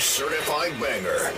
certified banger.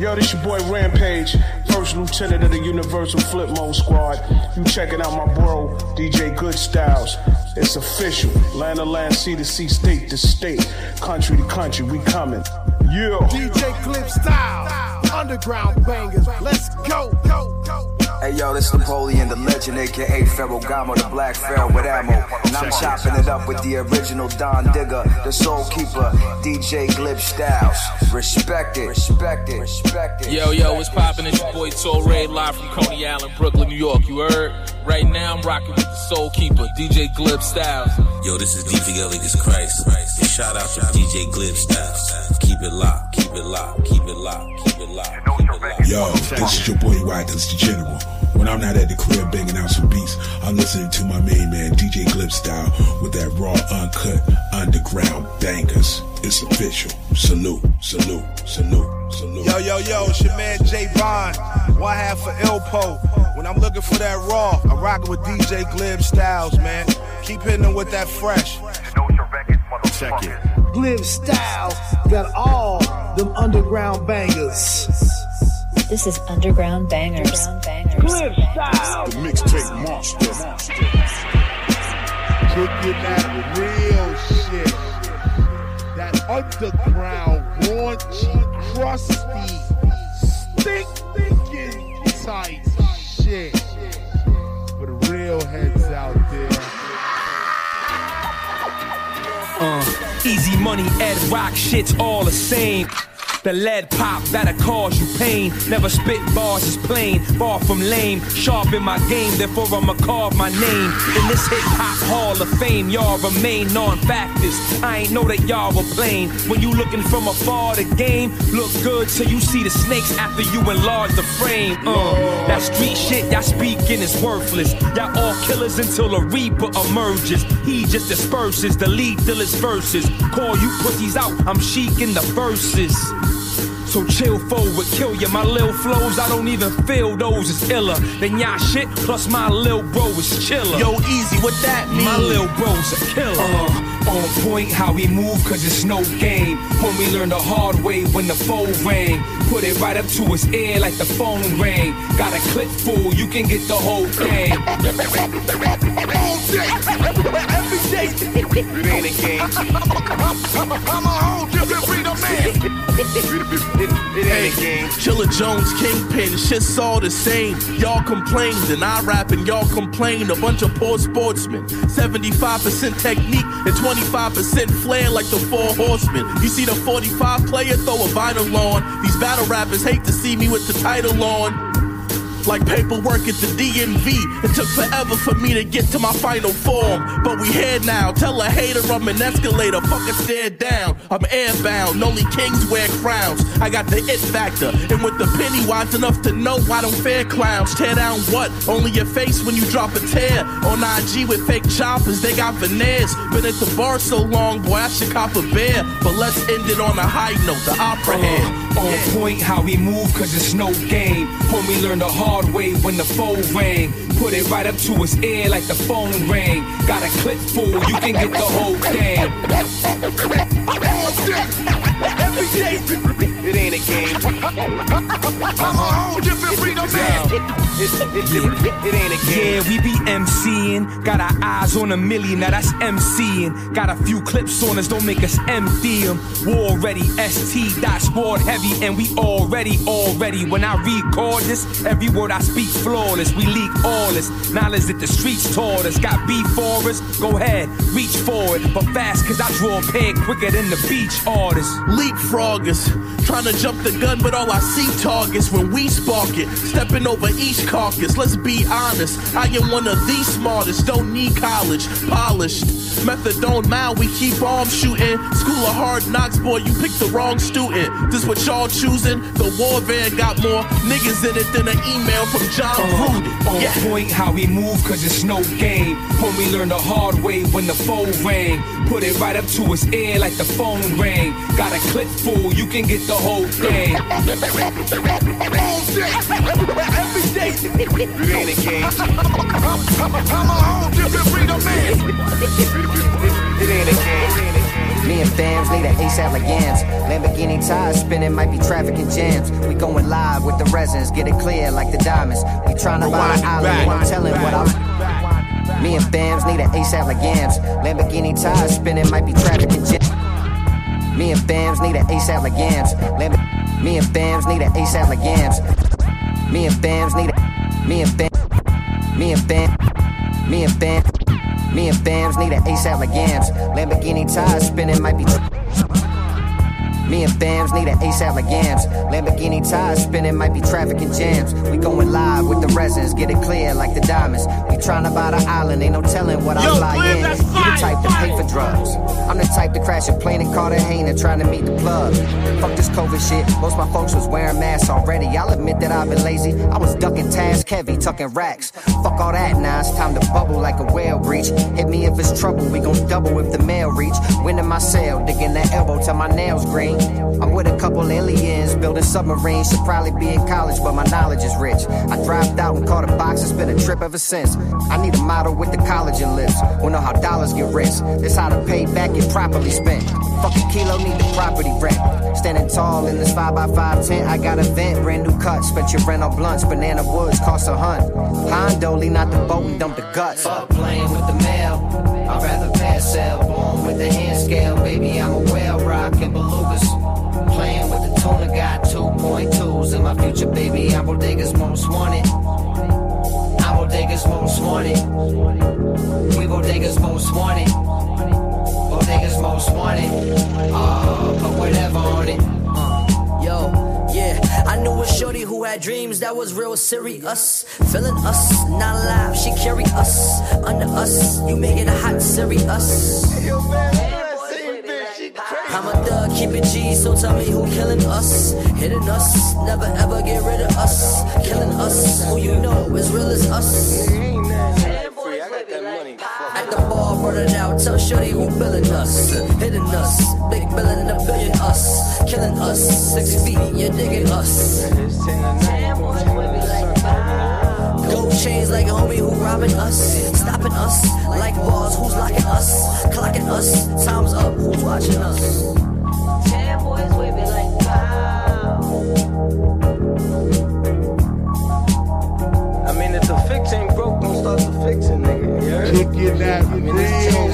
Yo, this your boy Rampage, first lieutenant of the Universal Flip Mode Squad. You checking out my bro, DJ Good Styles. It's official. Land to land, sea to sea, state to state, country to country, we coming. Yeah. DJ Clip Style, underground bangers. Let's go. go, go. Hey yo, this Napoleon, the legend, aka Ferragamo, the black pharaoh with ammo. And I'm chopping it up with the original Don Digger, the soul keeper, DJ Glib Styles. Respect it, respect it, respect it. Yo, yo, what's poppin'? It's your boy Torre, live from Coney Island, Brooklyn, New York. You heard? Right now, I'm rocking with the soul keeper, DJ Glib Styles. Yo, this is DJ Elligus Christ. And shout out to DJ Glib Styles. Keep it locked, keep it locked, keep it locked, keep it locked, keep it locked. Yo, this is your boy Watkins, the General. When I'm not at the crib banging out some beats, I'm listening to my main man DJ Glib style with that raw, uncut, underground bangers. It's official. Salute, salute, salute, salute. Yo, yo, yo, it's your man J Bond. One half for Ilpo. When I'm looking for that raw, I'm rocking with DJ Glib Styles, man. Keep hitting them with that fresh. Check it. Glib Styles got all them underground bangers. This is Underground Bangers. Glib Styles. The mixtape monster. Kicking that real shit. That underground, raunchy, crusty, stinking tight shit. Heads out there. Uh, easy money, Ed Rock, shit's all the same. The lead pop that'll cause you pain. Never spit bars is plain, far from lame. Sharp in my game, therefore I'ma carve my name. In this hip hop hall of fame, y'all remain non-factors. I ain't know that y'all were playing. When you looking from afar, the game look good till you see the snakes after you enlarge the frame. Uh, that street shit y'all speaking is worthless. Y'all all killers until a reaper emerges. He just disperses the lead till his verses. Call you pussies out, I'm chic in the verses. So chill forward, kill ya. My lil flows, I don't even feel those is iller than y'all shit. Plus my lil bro is chiller. Yo, easy, what that mean? My lil bro's a killer. Uh, on point, how we move, cause it's no game. When we learn the hard way when the phone rang. Put it right up to his ear like the phone rang. Got a clip full, you can get the whole thing. Every day. It ain't a game. I'm a whole different breed of man. It ain't a game. Chilla Jones, Kingpin, shit's all the same. Y'all complain, then I rap and y'all complain. A bunch of poor sportsmen. 75% technique and 25% flair like the four horsemen. You see the 45 player throw a vinyl on. These battle rappers hate to see me with the title on. Like paperwork at the DMV. It took forever for me to get to my final form. But we here now. Tell a hater I'm an escalator. Fuck a stare down. I'm airbound. Only kings wear crowns. I got the it factor. And with the penny wise enough to know I don't fear clowns. Tear down what? Only your face when you drop a tear. On IG with fake choppers, they got veneers. Been at the bar so long, boy, I should cop a bear. But let's end it on a high note. The opera head. On point, how we move, cause it's no game. When we learn the hard way when the phone rang. Put it right up to his ear like the phone rang. Got a clip full, you can get the whole thing. Every day. It ain't a game. I'm a whole different breed of man. It, it, it, it ain't a game. Yeah, we be MCing. Got our eyes on a million, now that's MCing. Got a few clips on us, don't make us empty 'em. War ready, ST dot sport heavy, and we already, already. When I record this, every word I speak flawless. We leak all this knowledge that the streets taught us. Got beef for us, go ahead, reach for it. But fast, cause I draw a peg quicker than the beach artist. Leapfroggers, trying to jump the gun, but all I see targets when we spark it. Stepping over each carcass, let's be honest. I am one of the smartest, don't need college, polished. Methadone mile, we keep on shooting. School of hard knocks, boy, you picked the wrong student. This what y'all choosing? The war van got more niggas in it than an email from John uh, Gruden. On Yeah. point, how we move, cause it's no game. When we learn the hard way when the phone rang. Put it right up to his ear like the phone rang. Got a clip full, you can get the whole thing. Every day. It ain't a game. I'm a whole different breed of man. It ain't a game. Me and fams need an ASAP like yams. Lamborghini tires spinning, might be trafficking jams. We going live with the resins, get it clear like the diamonds. We trying to buy an island, and I'm telling what I'm. Me and fams need an ASAP like yams. Lamborghini tires spinning, might be trafficking jams. Me and fams need an ASAP like yams. Lamb- me and fams need an ASAP like yams. Me and fams need a. Me and fam. Me and fam. Me and fam. Me and fams need an ASAP like yams. Lamborghini tires spinning might be. Me and fams need an ASAP like yams. Lamborghini tires spinning might be trafficking jams. We going live with the resins, get it clear like the diamonds. We to buy the island, ain't no telling what I fly in. The type to pay for drugs. I'm the type to crash a plane and call in Cartagena trying to meet the plug. Fuck this COVID shit. Most my folks was wearing masks already. I'll admit that I've been lazy. I was ducking task heavy, tucking racks. Fuck all that now, it's time to bubble like a whale breach. Hit me if it's trouble, we gon' double if the mail reach. Wind in my sail, digging that elbow till my nails green. I'm with a couple aliens, building submarines. Should probably be in college, but my knowledge is rich. I dropped out and caught a box, it's been a trip ever since. I need a model with the collagen lips. We'll know how dollars get rich. This how to pay back get properly spent. Fuck a kilo, need the property rent. Standing tall in this 5x5 tent, I got a vent, brand new cut. Spent your rent on blunts, banana woods cost a hunt. Hondo, lean out the boat and dump the guts. Fuck playing with the mail. I'd rather pass out, born with the hand scale. Baby, I'm a whale, rockin' belugas. Playing with the tuna, got 2.2s in my future, baby. I'm Bodega's most wanted. I'm Bodega's most wanted. We Bodega's most wanted. Bodega's most wanted. Uh, put whatever on it. Yo, yeah, I knew a shorty who had dreams that was real serious. Feeling us, not alive, she carry us. Under us, you make it a hot serious. I'm a thug, keep it G, so tell me who killing us. Hitting us, never ever get rid of us. Killing us, who you know as real as us. At the bar, it out, tell Shorty who billing us. Hitting us, big billing a billion us. Killing us, six feet, you're digging us. Gold chains like a homie who robbing us. Stopping us, like bars, who's locking us. Clocking us, time's up, who's watching us. Ain't broke, don't start the fixing, nigga. You heard? Kicking that real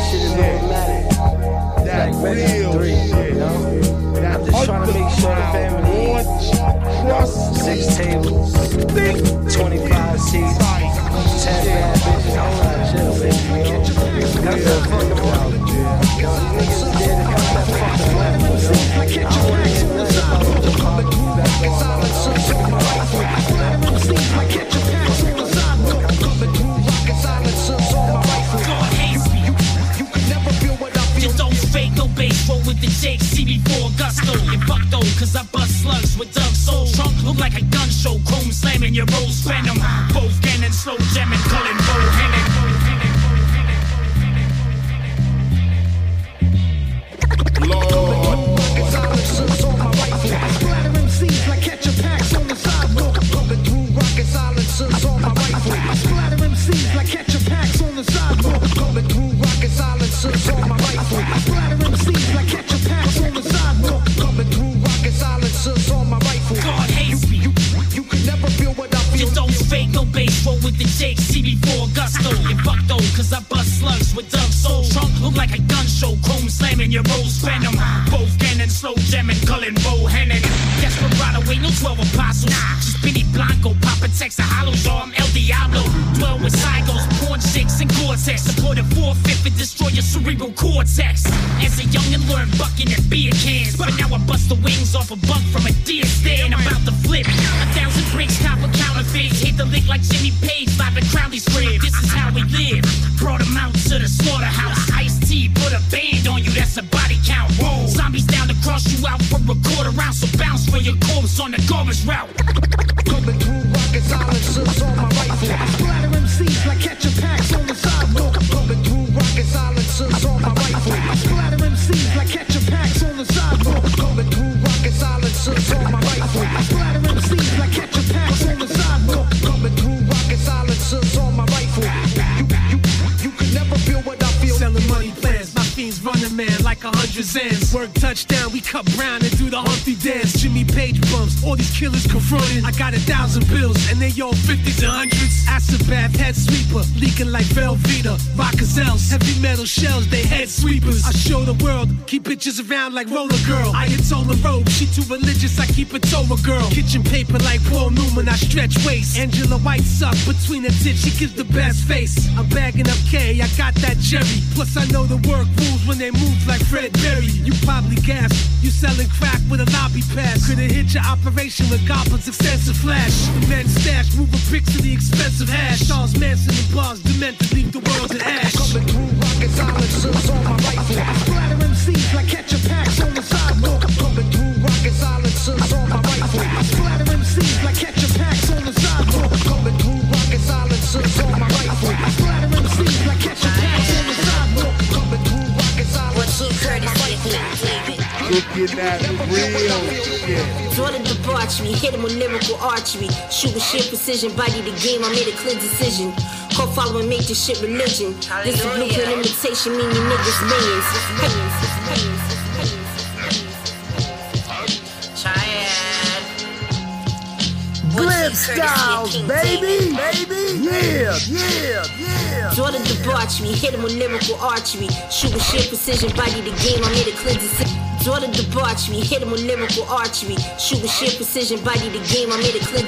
bitches around like roller girl. I the robe, she too religious, I keep it Torah girl. Kitchen paper like Paul Newman, I stretch waist. Angela White suck between the tits, she gives the best face. I'm bagging up K, I got that Jerry. Plus I know the work rules when they move like Fred Berry. You probably gas, you selling crack with a lobby pass. Could've hit your operation with Goblin's extensive flash. The men stash, move moving bricks to the expensive hash. Charles Manson and bars, dement to leave the world in ash. Coming through rocket silencers on my rifle. Splatter MCs like catcher packs on Looking at the real shit. Sort of debauchery, hit him with lyrical archery. Shoot with sheer precision, body the game, I made a clear decision. Call following, make this shit religion. This is blueprint imitation, mean you niggas millions. Glib Styles, baby, baby, yeah, yeah, yeah. Draw the debauchery, hit him with lyrical archery. Shoot with sheer precision, body the game, I made a clear decision. Draw the debauchery, hit him with lyrical archery. Shoot with sheer precision, body the game, I made a clear.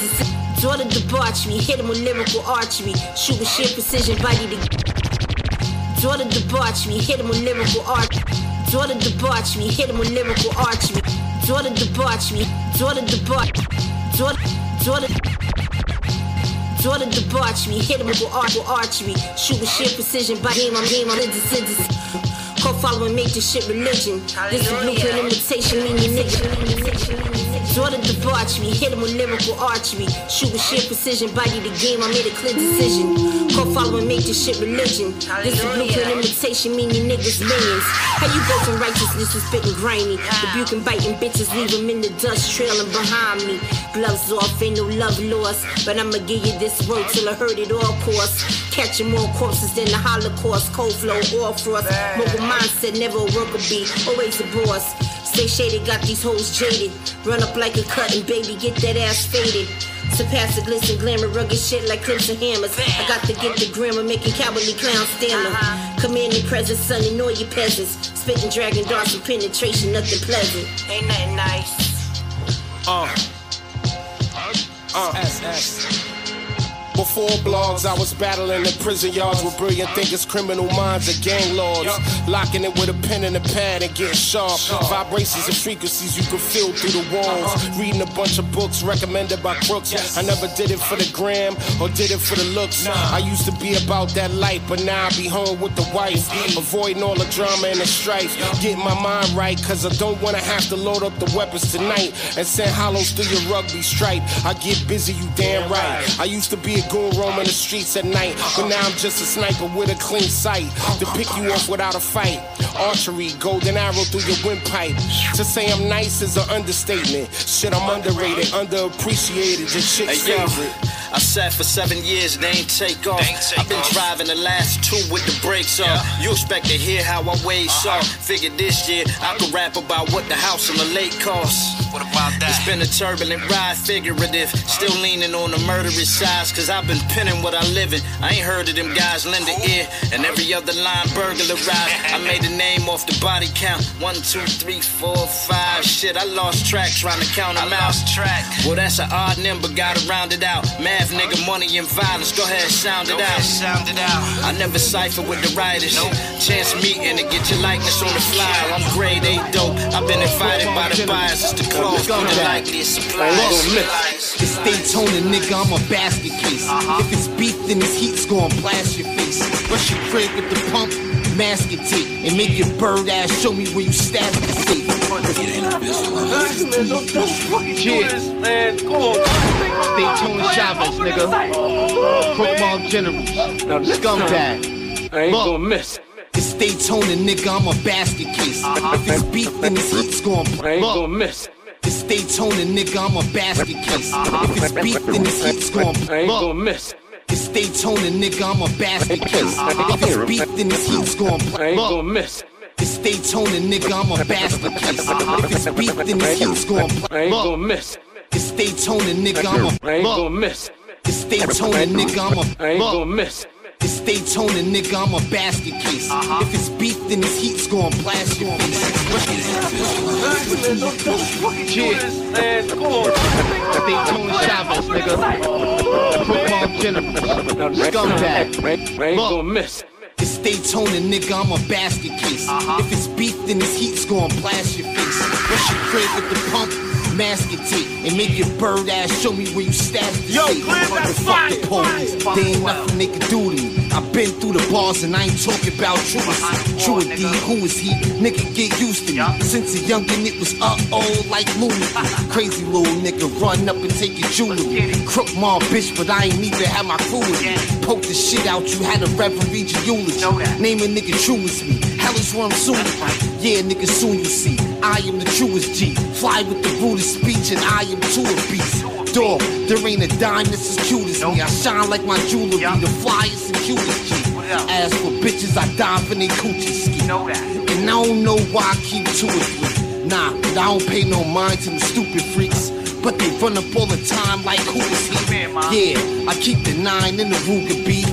Draw the debauchery, hit him with lyrical archery. Shoot with sheer precision, body the Draw the debauchery, hit him with lyrical archery. The debauchery, hit him with lyrical archery. Draw the debauchery, draw the debauchery. The, draw the, the debauchery, hit him with ar- archery. Shoot with sheer precision, by game, I'm game, I'm into Call following, make this shit religion. This is blueprint imitation, mean you nigga. The debauchery, hit him with lyrical archery. Shoot with sheer precision, body the game, I made a clear decision. Call following, make this shit religion. This is blueprint imitation, mean you niggas millions. How you go from righteousness to spitting grimy? Rebuking, biting bitches, leave them in the dust, trailing behind me. Gloves off, ain't no love lost. But I'ma give you this word till I heard it all course. Catching more corpses than the Holocaust. Cold flow, all frost. Mindset, never a worker bee, always a boss. Stay shaded, got these hoes jaded. Run up like a cut and baby, get that ass faded. Surpass the glitz and glamour, rugged shit like clips and hammers. I got to get the grammar, making cowardly clowns stammer. Commanding presence, son, and your you peasants. Spitting dragon darts and penetration, nothing pleasant. Ain't nothing nice. Uh. Uh. Before blogs, I was battling in prison yards with brilliant thinkers, criminal minds, and gang lords. Locking it with a pen and a pad and getting sharp. Vibrations and frequencies you can feel through the walls. Reading a bunch of books recommended by crooks. I never did it for the gram or did it for the looks. I used to be about that life, but now I be home with the wife. Avoiding all the drama and the strife. Getting my mind right, cause I don't wanna have to load up the weapons tonight and send hollows through your rugby stripe. I get busy, you damn right. I used to be a goon roaming the streets at night, but now I'm just a sniper with a clean sight to pick you off without a fight. Archery, golden arrow through your windpipe. To say I'm nice is an understatement. Shit, I'm underrated, underappreciated, just shit Hey, favorite. I sat for seven years, they ain't take off. I've been driving the last two with the brakes off. You expect to hear how I ways Uh-huh. off. Figured this year I could rap about what the house and the lake costs. What about that? It's been a turbulent ride, figurative. Still leaning on the murderous sides, cause I've been pinning what I live in. I ain't heard of them guys lend an ear, and every other line burglarized. I made a name off the body count. One, two, three, four, five. Shit, I lost track trying to count them out. track. Well, that's an odd number, gotta round it out. Math, nigga, money and violence. Go ahead, sound it out. Sound it out. I never cipher with the writers. Chance meeting to get your likeness on the flyer. I'm grade A dope. I've been invited by the buyers. It's the clothes, the likeliest suppliers. It's Daytona, nigga, I'm a basket case. Uh-huh. If it's beef, then this heat's gonna blast your face. Rush your crib with the pump, mask it tape, and make your bird ass show me where you stash the safe. Cheers, man. Come on. Daytona Chavez, nigga. Crookmall Generals. Now this Scumbag. I ain't Look, gonna miss. It's Daytona, nigga, I'm a basket case. Uh-huh. If it's beef, then this heat's gonna I ain't Look, gonna miss. It's Daytona, nigga, I'm a basket case. If it's beef, then this heat's gonna I ain't gonna miss. It's Daytona, nigga, I'm a basket case. If it's beef, then this heat's gonna I ain't gonna miss. It's Daytona, nigga, I'm a basket case. If it's beef, then it's heat's gon' play. I ain't gonna miss. It's Daytona, nigga, I'm a I ain't gonna miss. It's Daytona, nigga, I'm a I ain't look. gonna miss. It's Daytona, nigga, I'm a basket case. Uh-huh. If it's beef, then it's heat's gon' blast your man. Come on. Daytona Chavez, nigga. Football general. Scumbag. I ain't Look. gonna miss. It's Daytona, nigga, I'm a basket case. Uh-huh. If it's beef, then this heat's gon' blast your face. Rush your crib with the pump, mask it tape, and make your bird ass show me where you stashed the Yo, safe. Glenn, that's Fuck the police. They ain't nothing they can do to me. I've been through the bars and I ain't talking about truest. True indeed, who is he? Nigga, get used to me. Since a youngin', it was uh-oh like Looney. Crazy little nigga, run up and take your jewelry. Crook mom bitch, but I ain't even have my crew with me. Poke the shit out, you had a read your eulogy. Name a nigga true as me. Hell is where I'm soon. Yeah, nigga, soon you see. I am the truest G. Fly with the rudest speech, and I am too a beast. Dog, there ain't a dime that's as cute as me. I shine like my jewelry, the flyest and cutest G. As for bitches, I die for they coochie ski. And I don't know why I keep two or three. Nah, I don't pay no mind to them stupid freaks. But they run up all the time like who is he? Yeah, I keep the nine in the Ruger B.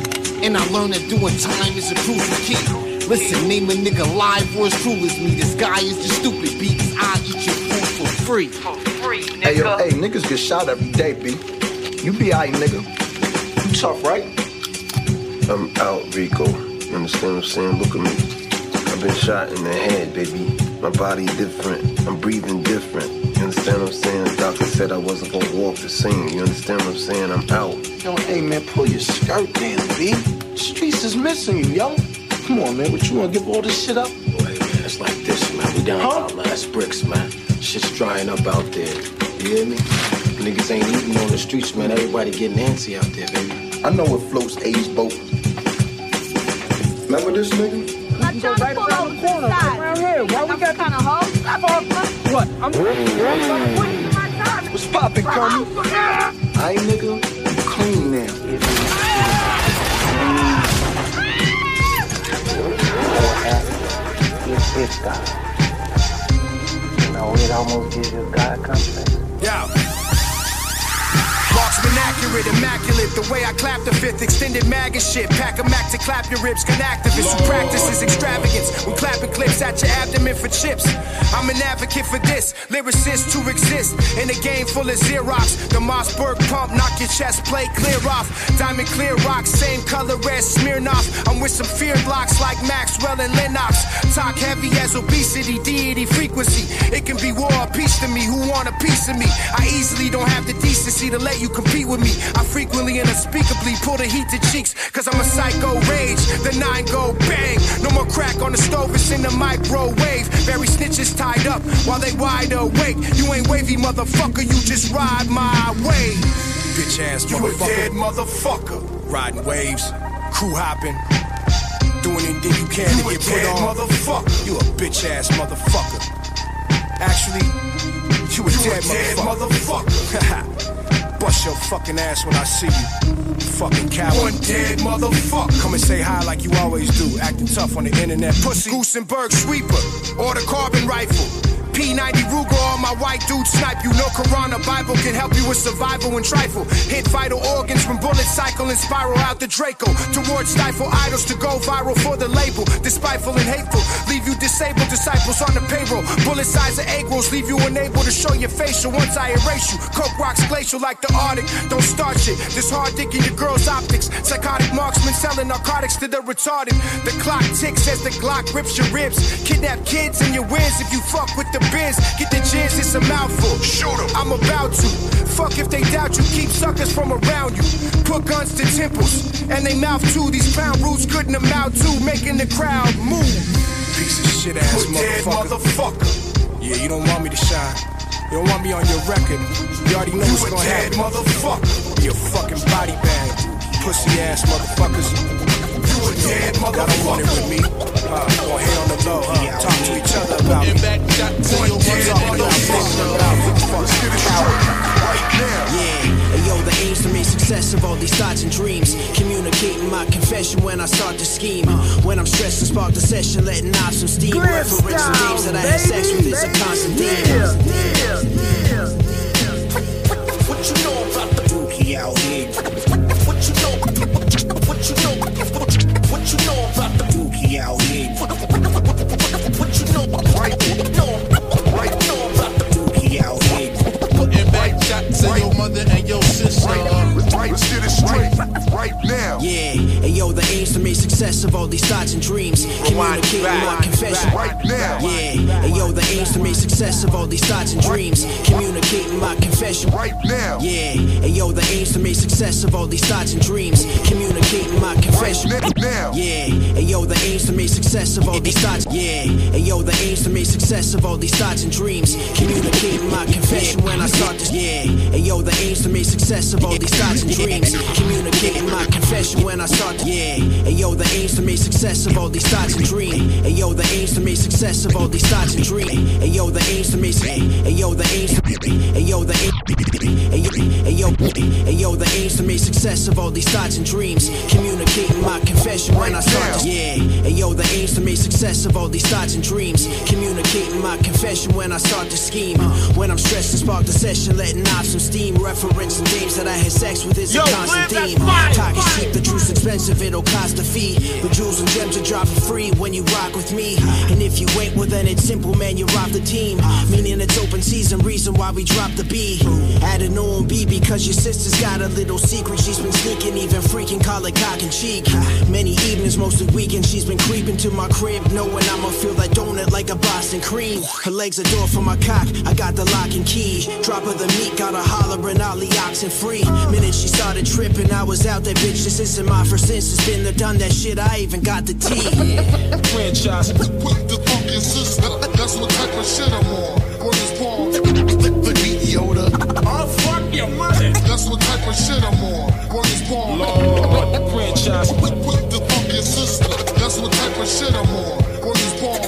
And I learned that doing time is a crucial key. Listen, name a nigga live or as true as me. This guy is the stupid B, cause I eat your food for free. Hey, yo, hey, niggas get shot every day, B. You be alright, nigga. You tough, right? I'm out, Rico. You understand what I'm saying? Look at me. I've been shot in the head, baby. My body different. I'm breathing different. You understand what I'm saying? The doctor said I wasn't gonna walk the same. You understand what I'm saying? I'm out. Yo, hey, man, pull your skirt down, B. The streets is missing you, yo. Come on, man. What you wanna give all this shit up? Wait, man, it's like this, man. We down to our last bricks, man. Shit's drying up out there. You hear me? Niggas ain't eating on the streets, man. Everybody getting antsy out there, baby. I know what floats A's boat. Remember this nigga? You go right around the corner, right around here. Why we got kind of hoe? What? I'm What's poppin', Kermit? I ain't nigga. You clean now. Ah! It's this It almost gives you God complex. Yo. Marksman accurate, immaculate. The way I clap the fifth, extended mag and shit. Pack a Mac to clap your ribs. Can activists who practices extravagance. We clapping clips at your abdomen for chips. I'm an advocate for this. Lyricist to exist in a game full of Xerox. The Mossberg pump, knock your chest plate clear off. Diamond clear rocks, same color as Smirnoff. I'm with some fear blocks like Maxwell and Lennox. Talk heavy as obesity, deity, frequency. Be war or peace to me. Who want a piece of me? I easily don't have the decency to let you compete with me. I frequently and unspeakably pull the heat to cheeks. Cause I'm a psycho rage. The nine go bang. No more crack on the stove, it's in the microwave. Bury snitches tied up while they wide awake. You ain't wavy, motherfucker. You just ride my way. Bitch ass motherfucker. You a dead motherfucker. Riding waves, crew hopping. Doing anything you can to get put on. motherfucker. You a bitch ass motherfucker. Actually, you a dead, motherfucker. Bust your fucking ass when I see you. Fucking coward. One dead motherfucker. Come and say hi like you always do. Acting tough on the internet. Pussy. Goosenberg sweeper. Or the carbon rifle. P90 Ruger, all my white dudes snipe you. No Quran or Bible can help you with survival and trifle. Hit vital organs from bullets cycle and spiral out the Draco. Towards stifle idols to go viral for the label. Despiteful and hateful, leave you disabled. Disciples on the payroll. Bullet size of egg rolls leave you unable to show your facial. Once I erase you, coke rocks glacial like the Arctic. Don't start shit. This hard dick in your girl's optics. Psychotic marksman selling narcotics to the retarded. The clock ticks as the Glock rips your ribs. Kidnap kids and your wins if you fuck with the biz. Get the jizz, it's a mouthful. Shoot 'em. I'm about to. Fuck if they doubt you, keep suckers from around you. Put guns to temples, and they mouth too. These pound roots couldn't amount to making the crowd move. Piece of shit ass motherfucker. motherfucker. Yeah, you don't want me to shine. You don't want me on your record. You already know what's gonna happen. motherfucker. Be a fucking body bag. Pussy ass motherfuckers. You a dead motherfucker. I don't want it with me. Uh, gonna hate on the low. Uh, talk to each other about it. One dead Yeah, and yo, the aim's to make success of all these thoughts and dreams. Communicating my confession when I start to scheme. When I'm stressed and spark the session, letting off some steam. Reference and names that I had sex with is a constant theme. Yeah, yeah, What you know about the dookie out here? out here? What you know? Right, know, right, know about the dookie out here? Putting back shots to your mother and your sister. Right, uh, straight, right now. Yeah, and yo, the aims to make success of all these thoughts and dreams. Oh, Communicating my confession. Right now. Yeah, and yo, the aims to make success of all these thoughts and dreams. Communicating my confession. Right now. Yeah, and yo, the aims to make success of all these thoughts and dreams. Communicating my confession. Now. Yeah, and yo, the aims to make success of all these thoughts. Yeah, and yo, the aims to make success of all these thoughts and dreams. Communicating my confession when I start this. Yeah, and yo, the aims to make success of all these thoughts and dreams. Communicating my confession when I start. To, yeah, and yo, the aims to make success of all these thoughts and dreams. And yo, the aims to make success of all these thoughts and dreams. And yo, the aims to make. And yo, the aims. And yo, the. And yo, and yo, the aims to make success of all these thoughts and dreams. Communicating my confession when I start. To, yeah, and yo, the aims to make success of all these thoughts and dreams. Communicating my confession when I start to scheme. When I'm stressed spark the session, letting off some steam. Referencing dames that I had sex with is a Yo, constant Glenn, that's theme. Talk is cheap, the truth's expensive, it'll cost a fee. But jewels and gems are dropping free when you rock with me. And if you ain't, well then it's simple, man, you're off the team. Meaning it's open season, reason why we drop the B. Add an OMB because your sister's got a little secret. She's been sneaking, even freaking, call it cock and cheek. Many evenings, mostly weekends, she's been creeping to my crib, knowing I'ma feel that donut like a Boston cream. Her legs a door for my cock, I got the lock and key. Drop her the meat, got her hollering, all the oxen free. Minute she started tripping, I was out that bitch. This isn't my first instance, been there, done that shit. I even got the T. Franchise. Put the funky sister. That's what type of shit I'm on. Word is born. The beat Yoda. Oh, fuck your mother. That's what type of shit I'm on. Word is born. Lord. Franchise. Put the funky sister. That's what type of shit I'm on. Word is born.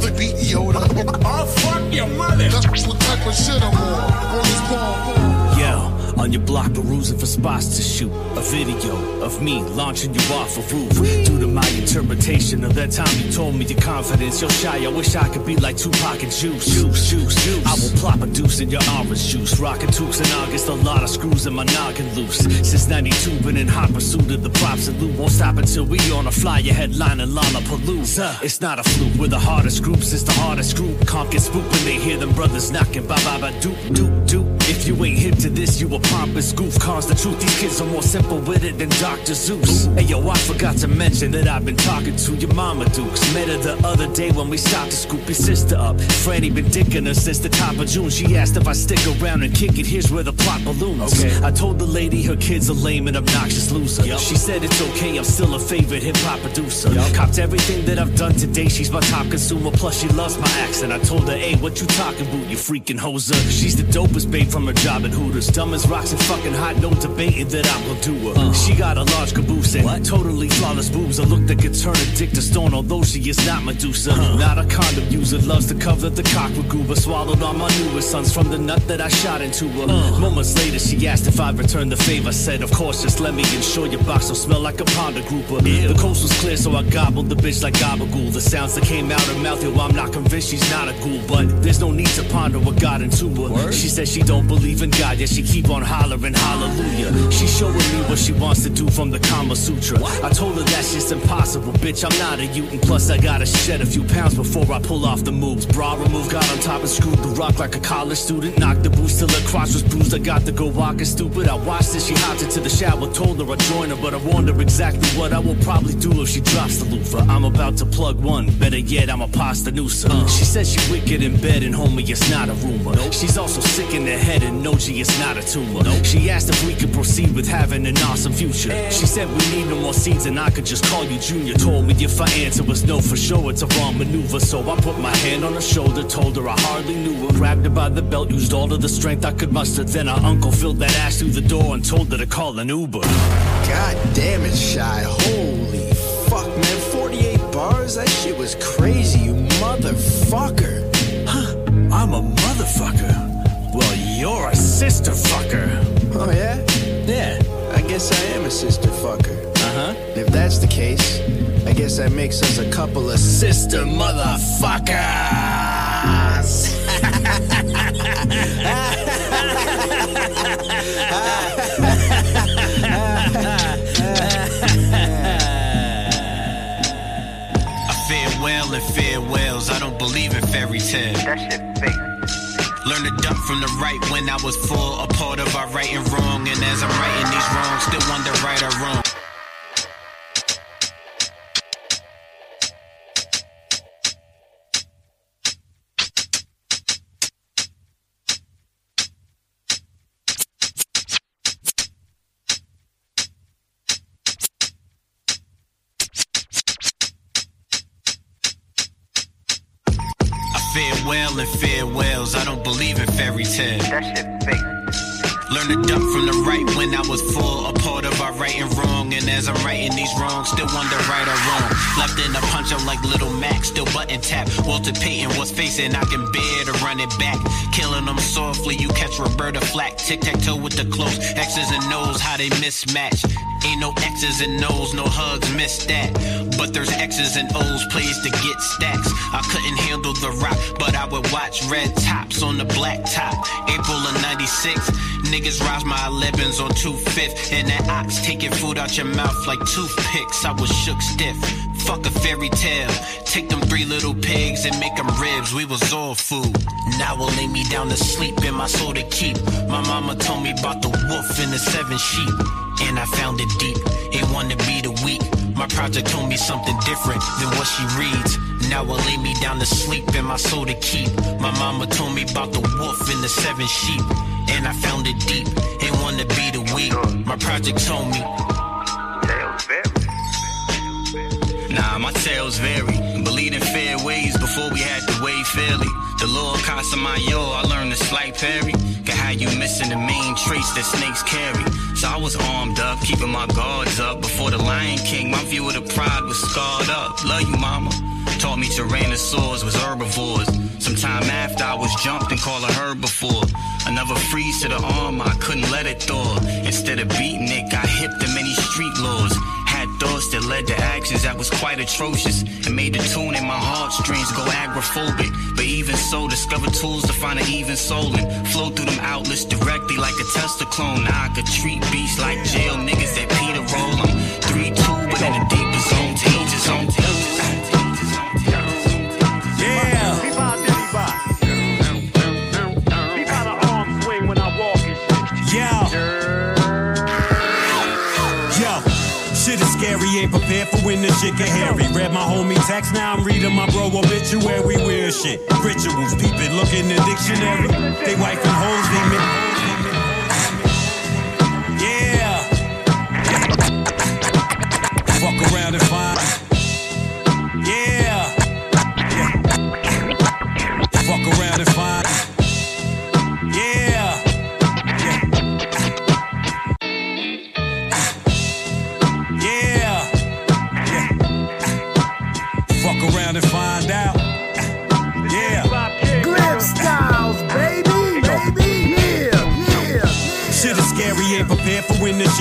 The beat Yoda. Oh, fuck your mother. That's what type of shit I'm on. Word is born. Yo, on your block perusing for spots to shoot a video of me launching you off a roof. Due to my interpretation of that time you told me your confidence, you're shy. I wish I could be like Tupac and Juice. Juice, juice, juice. I will plop a deuce in your orange juice. Rockin' tubes in August, a lot of screws in my noggin loose. Since 92, been in hot pursuit of the props and loot. Won't stop until we on a flyer headline and Lollapalooza. It's not a fluke, we're the hardest groups, it's the hardest group. Can't get spooked when they hear them brothers knocking. Ba ba ba doop doop doop. If you ain't hip to this, you a pompous goof. Cause the truth, these kids are more simple with it than Dr. Seuss. Hey yo, I forgot to mention that I've been talking to your mama Dukes. Met her the other day when we stopped to scoop your sister up. Franny been dicking her since the top of June. She asked if I stick around and kick it. Here's where the plot balloons. Okay. I told the lady her kid's are lame and obnoxious loser. She said it's okay, I'm still a favorite hip hop producer. Copped everything that I've done today. She's my top consumer. Plus she loves my accent. I told her, hey, what you talking about, you freaking hoser? She's the dopest babe from her job at Hooters. Dumb as rocks and fucking hot, no debating that I'm gonna do her. She got a large caboose and totally flawless boobs. A look that could turn a dick to stone, although she is not Medusa. Not a condom user, loves to cover the cock with goober. Swallowed all my newest sons from the nut that I shot into her. Moments later, she asked if I'd return the favor. Said, of course, just let me ensure your box will smell like a ponder grouper. The coast was clear, so I gobbled the bitch like gabagool. The sounds that came out her mouth, yo, I'm not convinced she's not a ghoul. But there's no need to ponder what got into her. She said she don't believe in God, yet she keep on hollering hallelujah. She showing me what she wants to do from the Kama Sutra. I told her that's just impossible, bitch. I'm not a Uton. Plus, I gotta shed a few pounds before I pull off the moves. Bra remove, got on top and screwed the rock like a college student. Knocked the boost till her crotch was bruised. I got to go walking stupid. I watched as she hopped into the shower, told her I'd join her, but I warned her exactly what I will probably do if she drops the loofah. I'm about to plug one. Better yet, I'm a pasta noosa. She says she wicked in bed and homie, it's not a rumor. She's also sick in the head and no G, it's not a tumor. She asked if we could proceed with having an awesome future. She said we need no more seeds and I could just call you Junior. Told me if I answer was no for sure, it's a wrong maneuver. So I put my hand on her shoulder, told her I hardly knew her. Grabbed her by the belt, used all of the strength I could muster. Then our uncle filled that ass through the door and told her to call an Uber. God damn it, Shy. Holy fuck, man. 48 bars? That shit was crazy, you motherfucker. Huh, I'm a motherfucker. Well, you're a sister fucker. Oh, yeah? Yeah. I guess I am a sister fucker. Uh huh. If that's the case, I guess that makes us a couple of sister motherfuckers. I fear well and fear whales. I don't believe in fairy tales. That shit fake. Learn to duck from the right when I was full, a part of our right and wrong. And as I'm writing these wrongs, still wonder right or wrong. I fear well and fear whales. I don't believe in fairy tales. That shit fake. Learn to duck from the right when I was full, a part of our right and wrong. And as I'm writing these wrongs, still wonder right or wrong. Left in a punch up like Little Mac, still button tap. Walter Payton was facing, I can bear to run it back. Killing them softly, you catch Roberta Flack. Tic tac toe with the close X's and O's, how they mismatch. Ain't no X's and O's, no hugs, miss that. But there's X's and O's, plays to get stacks. I couldn't handle the rock, but I would watch red tops on the black top. April of 96, niggas rise my 11s on 2-5th. And that ox taking food out your mouth like toothpicks. I was shook stiff. Fuck a fairy tale. Take them three little pigs and make them ribs. We was all food. Now will lay me down to sleep in my soul to keep. My mama told me about the wolf and the seven sheep. And I found it deep. It wanted to be the weak. My project told me something different than what she reads. Now will lay me down to sleep in my soul to keep. My mama told me about the wolf and the seven sheep. And I found it deep. Wanted to be the weak. My project told me. Nah, my tales vary. Believed in fair ways before we had to weigh fairly. The Lord Casamayo, I learned to slight parry. Got how you missing the main traits that snakes carry. So I was armed up, keeping my guards up. Before the Lion King, my view of the pride was scarred up. Love you, mama. Taught me tyrannosaurs was herbivores. Sometime after I was jumped and called a before. Another freeze to the arm, I couldn't let it thaw. Instead of beating it, got hip to many street laws. Had thoughts that led to actions that was quite atrocious and made the tune in my heartstrings go agoraphobic. But even so, discovered tools to find an even soul and flow through them outlets directly like a Tesla clone. Now I could treat beasts like jail niggas that Peter roll. I'm 3 2, but in the deeper zone, danger zone. Yo, ain't prepared for when this shit get hairy. Read my homie text, now I'm reading my bro obituary. Weird shit, rituals, peeping, look in the dictionary. They wife and hoes, they.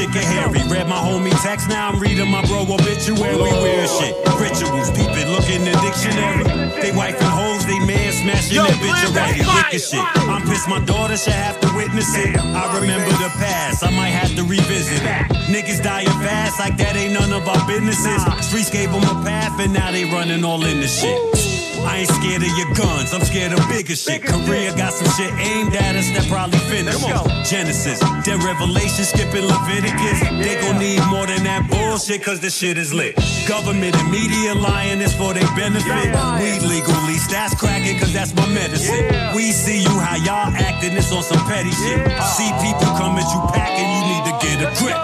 This hairy. Read my homie text, now I'm reading my bro obituary. Weird shit, rituals, peeping, look in the dictionary. They wife and hoes, they man smashing Yo, their bitch already. Wicked shit. I'm pissed my daughter should have to witness it. I remember the past, I might have to revisit it. Niggas dying fast, like that ain't none of our businesses. Streets gave them a path, and now they running all in the shit. I ain't scared of your guns, I'm scared of bigger shit. Korea got some shit aimed at us that probably finish it. Genesis, then Revelation, skipping Leviticus. They gon' need more than that bullshit, cause this shit is lit. Government and media lying is for their benefit. Weed legally, stats cracking, cause that's my medicine. We see you how y'all acting, it's on some petty shit. See people come at you packing, you need to get a grip.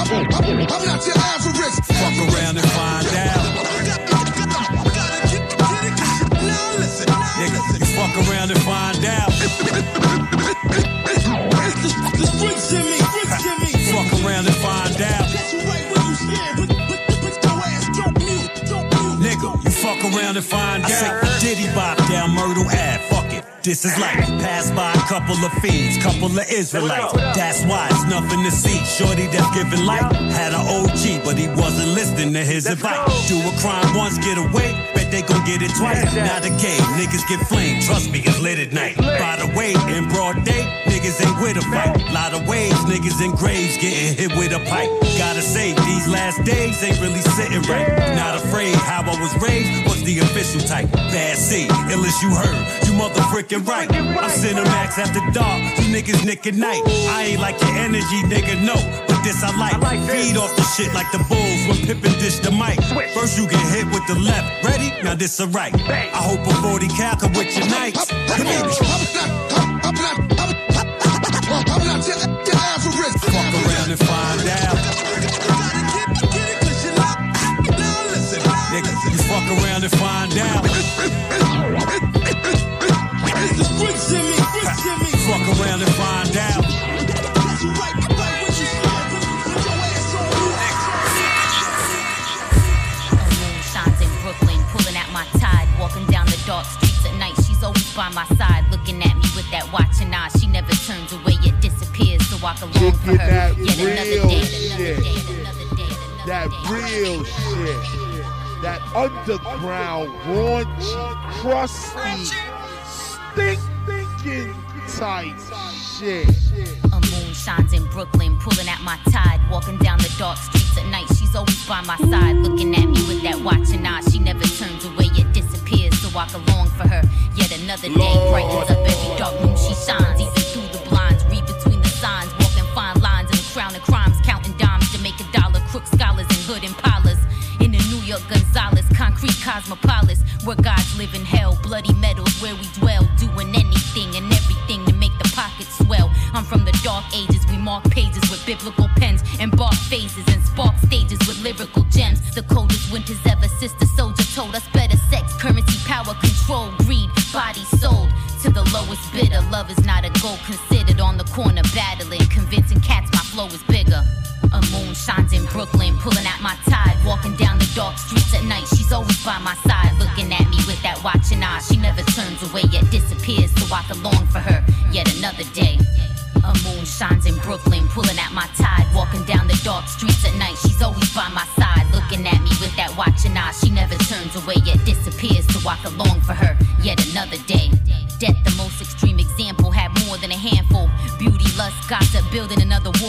I'm not your average. Fuck around and find out. Around and find out. The streets in me, streets in me. Fuck around and find out. Right you your ass, don't don't. Nigga, you fuck around and find out. I say Diddy Bop down Myrtle Ave. This is life. Passed by a couple of fiends, couple of Israelites. That's why it's nothing to see. Shorty that's giving life had an OG, but he wasn't listening to his advice. Do a crime once, get away. Bet they gon' get it twice. Not a game, niggas get flamed. Trust me, it's lit at night. By the way, in broad day, niggas ain't with a fight. Lot of waves, niggas in graves getting hit with a pipe. Gotta say, these last days ain't really sitting right. Not afraid how I was raised was the official type. Bad C, ill as you heard, you mother freaking right. I'm Cinemax after dark, you niggas nick at night. I ain't like your energy, nigga, no. But this I like. Feed off the shit like the Bulls when Pippen dish the mic. First you get hit with the left. Ready? Now this a right. I hope a 40 cal come with your nights. Come Fuck around and find out. Nigga, you fuck around and find out. Fuck around and find out. moon shines in Brooklyn, pulling at my tide, walking down the dark streets at night. She's always by my side, looking at me with that watching eye. She never turns away, yet disappears to walk along for her. that Yet another real day, shit. That real shit. That underground, raunchy, crusty, stinking tight shit. A moon shines in Brooklyn, pulling at my tide, walking down the dark streets at night. She's always by my side, looking at me with that watching eye. She never turns away, yet disappears to walk along for her. Yet another day brightens up every dark room she shines, even through the blinds. Read between the signs, walking fine lines in the crown of crimes, counting dimes to make a dollar. Crook scholars and hood and In concrete cosmopolis, where gods live in hell, bloody metals where we dwell, doing anything and everything to make the pockets swell. I'm from the dark ages, we mark pages with biblical pens, and embark phases and spark stages with lyrical gems. The coldest winters ever, sister soldier told us better sex, currency, power, control, greed, body sold to the lowest bidder. Love is not a goal considered on the corner battling, convincing cats my flow is bigger. A moon shines in Brooklyn, pulling at my tide, walking down the dark streets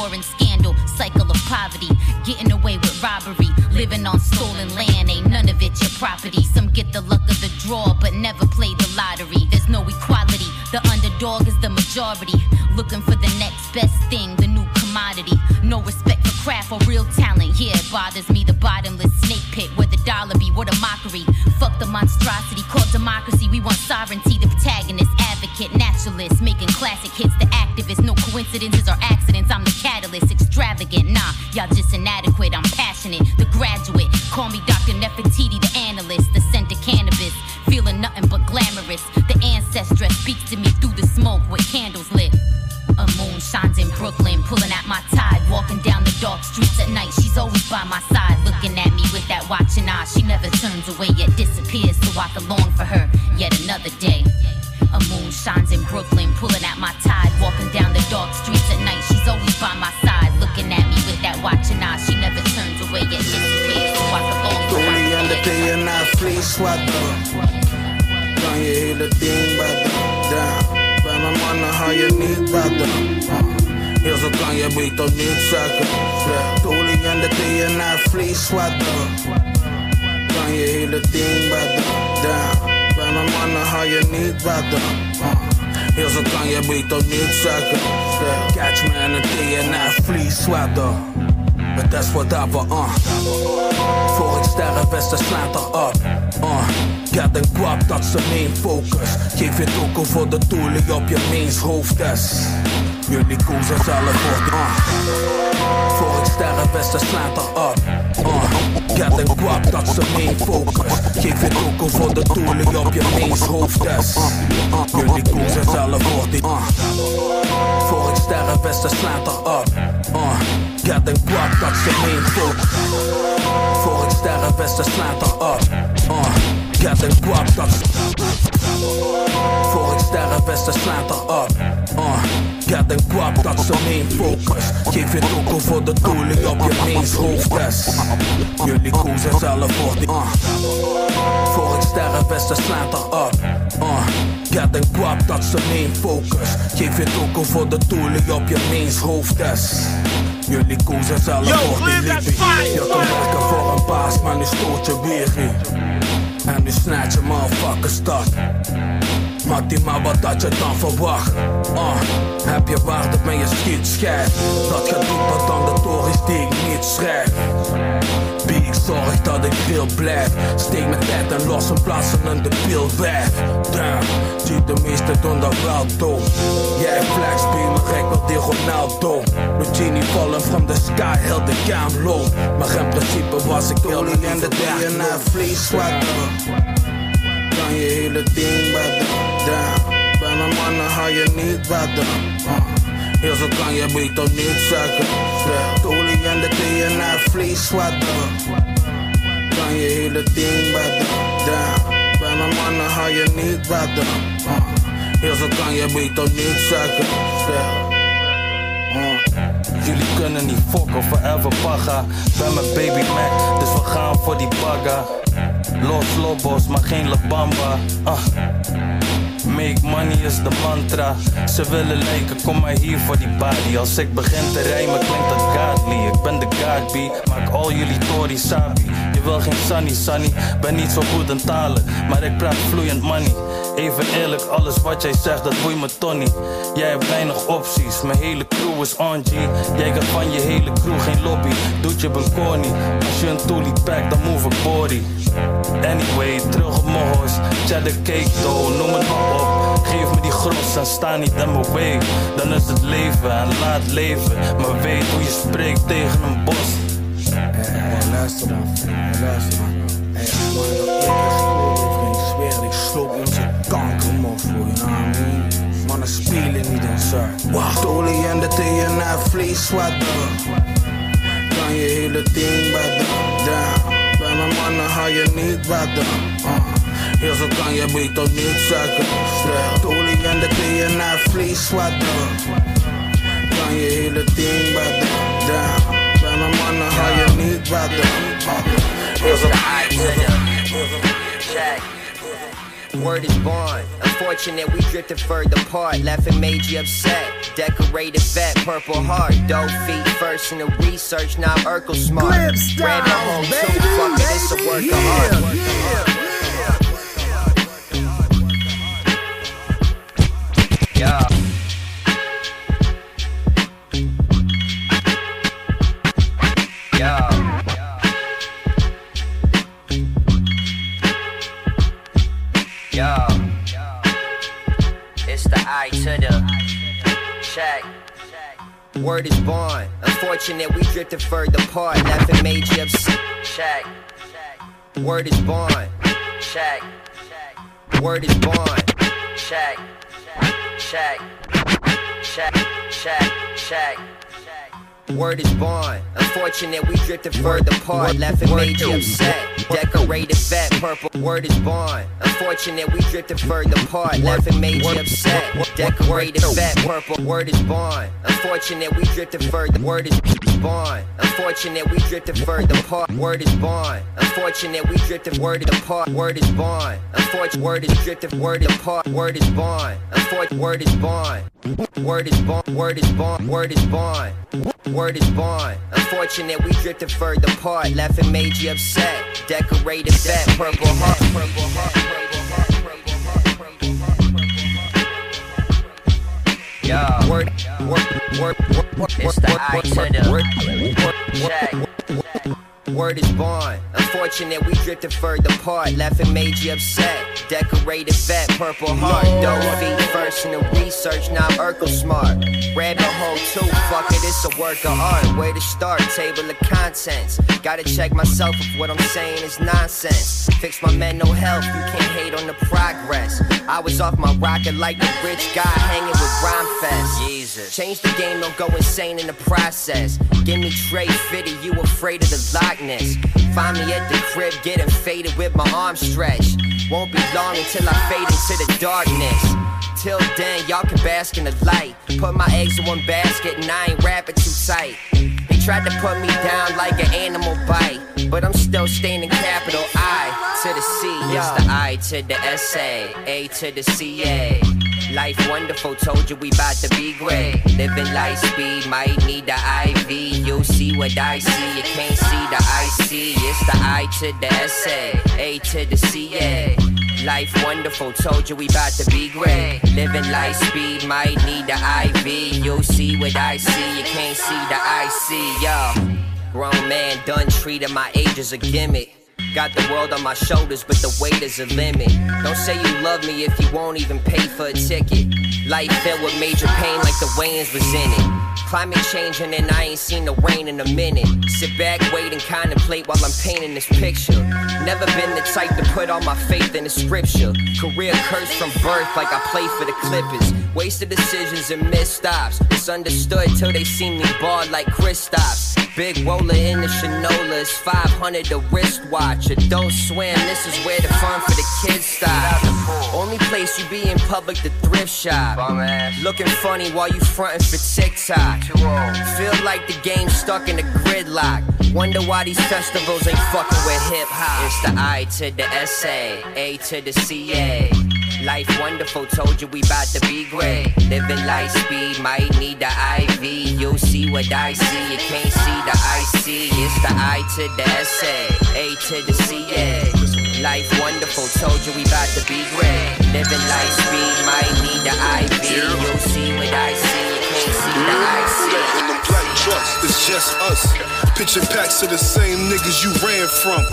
war and scandal. Cycle of poverty, getting away with robbery. Living on stolen land, ain't none of it your property. Some get the luck of the draw, but never play the lottery. There's no equality, the underdog is the majority. Looking for watching eye. She never turns away, yet disappears to walk along for her. Yet another day. A moon shines in Brooklyn, pulling at my tide, walking down the dark streets at night. She's always by my side, looking at me with that watching eye. She never turns away, yet disappears to walk along for her. Roligare det än att fleecewadda Kan ge hela din badda Damn Vem är mannen har jag nitbadda Ja så kan jag byta nytt säkert Troligen det än att fleecewadda Kan ge hela din badda Damn Vem är mannen har jag nitbadda Ja så kan jag byta nytt säkert Catch me in det än att fleecewadda But that's whatever, uh. Får ik sterrenvesten slanter up, uh. Got een guap, dat is de main focus. Geef je token voor de doelen op je meens hoofdes Jullie kozen zelf wordt, uh. Voor ik sterrenvesten slanter up, uh Got een guap, dat is de main focus. Geef je token voor de doelen op je meens hoofdes Jullie kozen zelf wordt, uh. Voor ik sterrenvesten slanter up, uh. Got een guap, dat is de main focus. Voor ik sterrenvesten slanter up, uh. Got een guap, dat is Voor ik sterren sterren westen slaan erop. Uh, get een kwap, dat ze main focus. Geef je toko voor de doelen op je mains hoofdtest. Jullie kozen zelf voor die. Uh, voor het sterren westen slaan erop. Uh, get een kwap, dat ze main focus. Geef je toko voor de doelen op je mains hoofdtest. Jullie kozen zelf Yo, voor die fire. Je kan werken voor een baas, maar nu stoot je weer in. En nu snijd je motherfuckers stad. Maak die maar wat dat je dan verwacht. Uh, heb je waarde, ben je schiet schijf. Dat doet dat dan de tories die ik niet schrijf. Wie ik zorg dat ik real blijf. Steek mijn tijd en los en plaatsen een debiel wijf. Damn, zie de meeste doen dat wel dom. Jij flex, maar ik wil die Ronaldo. Genie vallen from the sky, heel de cam low. Maar in principe was ik heel en de naar vlees zwatten. Kan je hele ding. Damn. Bij mijn mannen hou je niet badden. Uh. Heel zo kan je beter niet. Yeah. Olie en de naar vlees zwatten. Kan je hele ding. Damn. Bij mijn mannen hou je niet badden. Uh. Heel zo kan je beter niet. Yeah. Jullie kunnen niet fokken, forever paga. Ben mijn baby Mac, dus we gaan voor die bagga. Los Lobos, maar geen La Bamba. Ah. Make money is de mantra. Ze willen lijken, kom maar hier voor die body. Als ik begin te rijmen, klinkt dat godly. Ik ben de godbee, maak al jullie Tori sabi. Je wil geen sunny, sunny. Ben niet zo goed in talen, maar ik praat vloeiend money. Even eerlijk, alles wat jij zegt, dat boeit me Tony. Jij hebt weinig opties, mijn hele crew is G. Jij gaat van je hele crew geen lobby, doet je Benconi. Als je een toolie pakt, dan move ik body. Anyway, terug op mijn horse, cheddar cake dough, noem het maar op. Geef me die gros en sta niet in mijn way. Dan is het leven en laat leven. Maar weet hoe je spreekt tegen een bos. Hey, luister dan, hey, luister dan. Hey, onze kankermot voor je naam. Mannen spelen niet in zuid. Wacht, olie en de thee naar vlees zwatten. Kan je hele ding badden. Damn. Bij mijn mannen hou je niet badden. Uh. Heel zo kan je beter niet zakken. Yeah. Olie en de thee naar vlees zwatten. Kan je hele ding badden. Damn. Bij mijn mannen hou je niet badden. Uh. Heel zo Check. Word is born. Unfortunate, we drifted further apart. Left and made you upset. Decorated vet, purple heart. Dope feet first in the research, now Urkel smart. Clips Red the down, home too. baby, Fuck it, it's a work of art. Yeah. Yeah. Mm-hmm. Word is born. Unfortunate, we drifted further apart. And made you upset. Check. Word is born. Check. Word is born. Check. Check. Check. Check. Check. Check. Word is born. Unfortunate, we drifted further apart. Left and made you upset. Decorated vet, purple. Word is born. Unfortunate, we drifted further apart. Left and made you upset. Decorated vet, purple. Word is born. Unfortunate, we drifted further. Word is born. Unfortunate, we drifted further apart. Word is born. Unfortunate, we drifted word apart. Word is born. Unfortunate, word is drifted word apart. Word is born. Unfortunate, word is born. Word is born. Word is born. Word is born. Word is born. Unfortunate, we drifted further apart. Left and made you upset. Decorated vet, purple heart. Purple heart. Yeah. Word, word, word, word, word, it's the I to the word, check. Word is born. Unfortunate, we drifted further apart. Left and made you upset. Decorated vet, purple heart. Dope feet first in the research, now Urkel smart. Rabbit hole too, fuck it, it's a work of art. Where to start, table of contents. Gotta check myself if what I'm saying is nonsense. Fix my mental health, you can't hate on the progress. I was off my rocket like the rich guy hanging with Rhyme Fest. Jesus. Change the game, don't go insane in the process. Give me trade Fitty, you afraid of the Loch Ness. Find me at the crib, getting faded with my arms stretched. Won't be long until I fade into the darkness. Till then, y'all can bask in the light. Put my eggs in one basket and I ain't rapping too tight. They tried to put me down like an animal bite, but I'm still staying in capital I to the C. It's the I to the S A, A to the C A. Life wonderful, told you we bout to be great. Living light speed, might need the IV. You'll see what I see, you can't see the IC. It's the I to the S A, to the C A. Life wonderful, told you we bout to be great. Living light speed, might need the IV. You'll see what I see, you can't see the IC, yo. Grown man done treated my age as a gimmick. Got the world on my shoulders, but the weight is a limit. Don't say you love me if you won't even pay for a ticket. Life filled with major pain like the Wayans was in it. Climate changing and I ain't seen the rain in a minute. Sit back, wait, and contemplate while I'm painting this picture. Never been the type to put all my faith in the scripture. Career cursed from birth like I play for the Clippers. Wasted decisions and missed stops. It's understood till they see me ball like Chris Kristaps. Big roller in the Shinola is 500 a wristwatch. Adult swim, this is where the fun for the kids stop. Only place you be in public, the thrift shop. Looking funny while you frontin' for TikTok. Feel like the game stuck in a gridlock. Wonder why these festivals ain't fucking with hip hop. It's the I to the S A, A to the C A. Life wonderful, told you we bout to be great. Living light speed, might need the IV. You'll see what I see, you can't see the IC. It's the I to the S A, A to the C A. Life wonderful, told you we bout to be great. Living light speed, might need the IV. You'll see what I see, you can't see the IC. In them black trucks, it's just us. Pitching packs to the same niggas you ran from.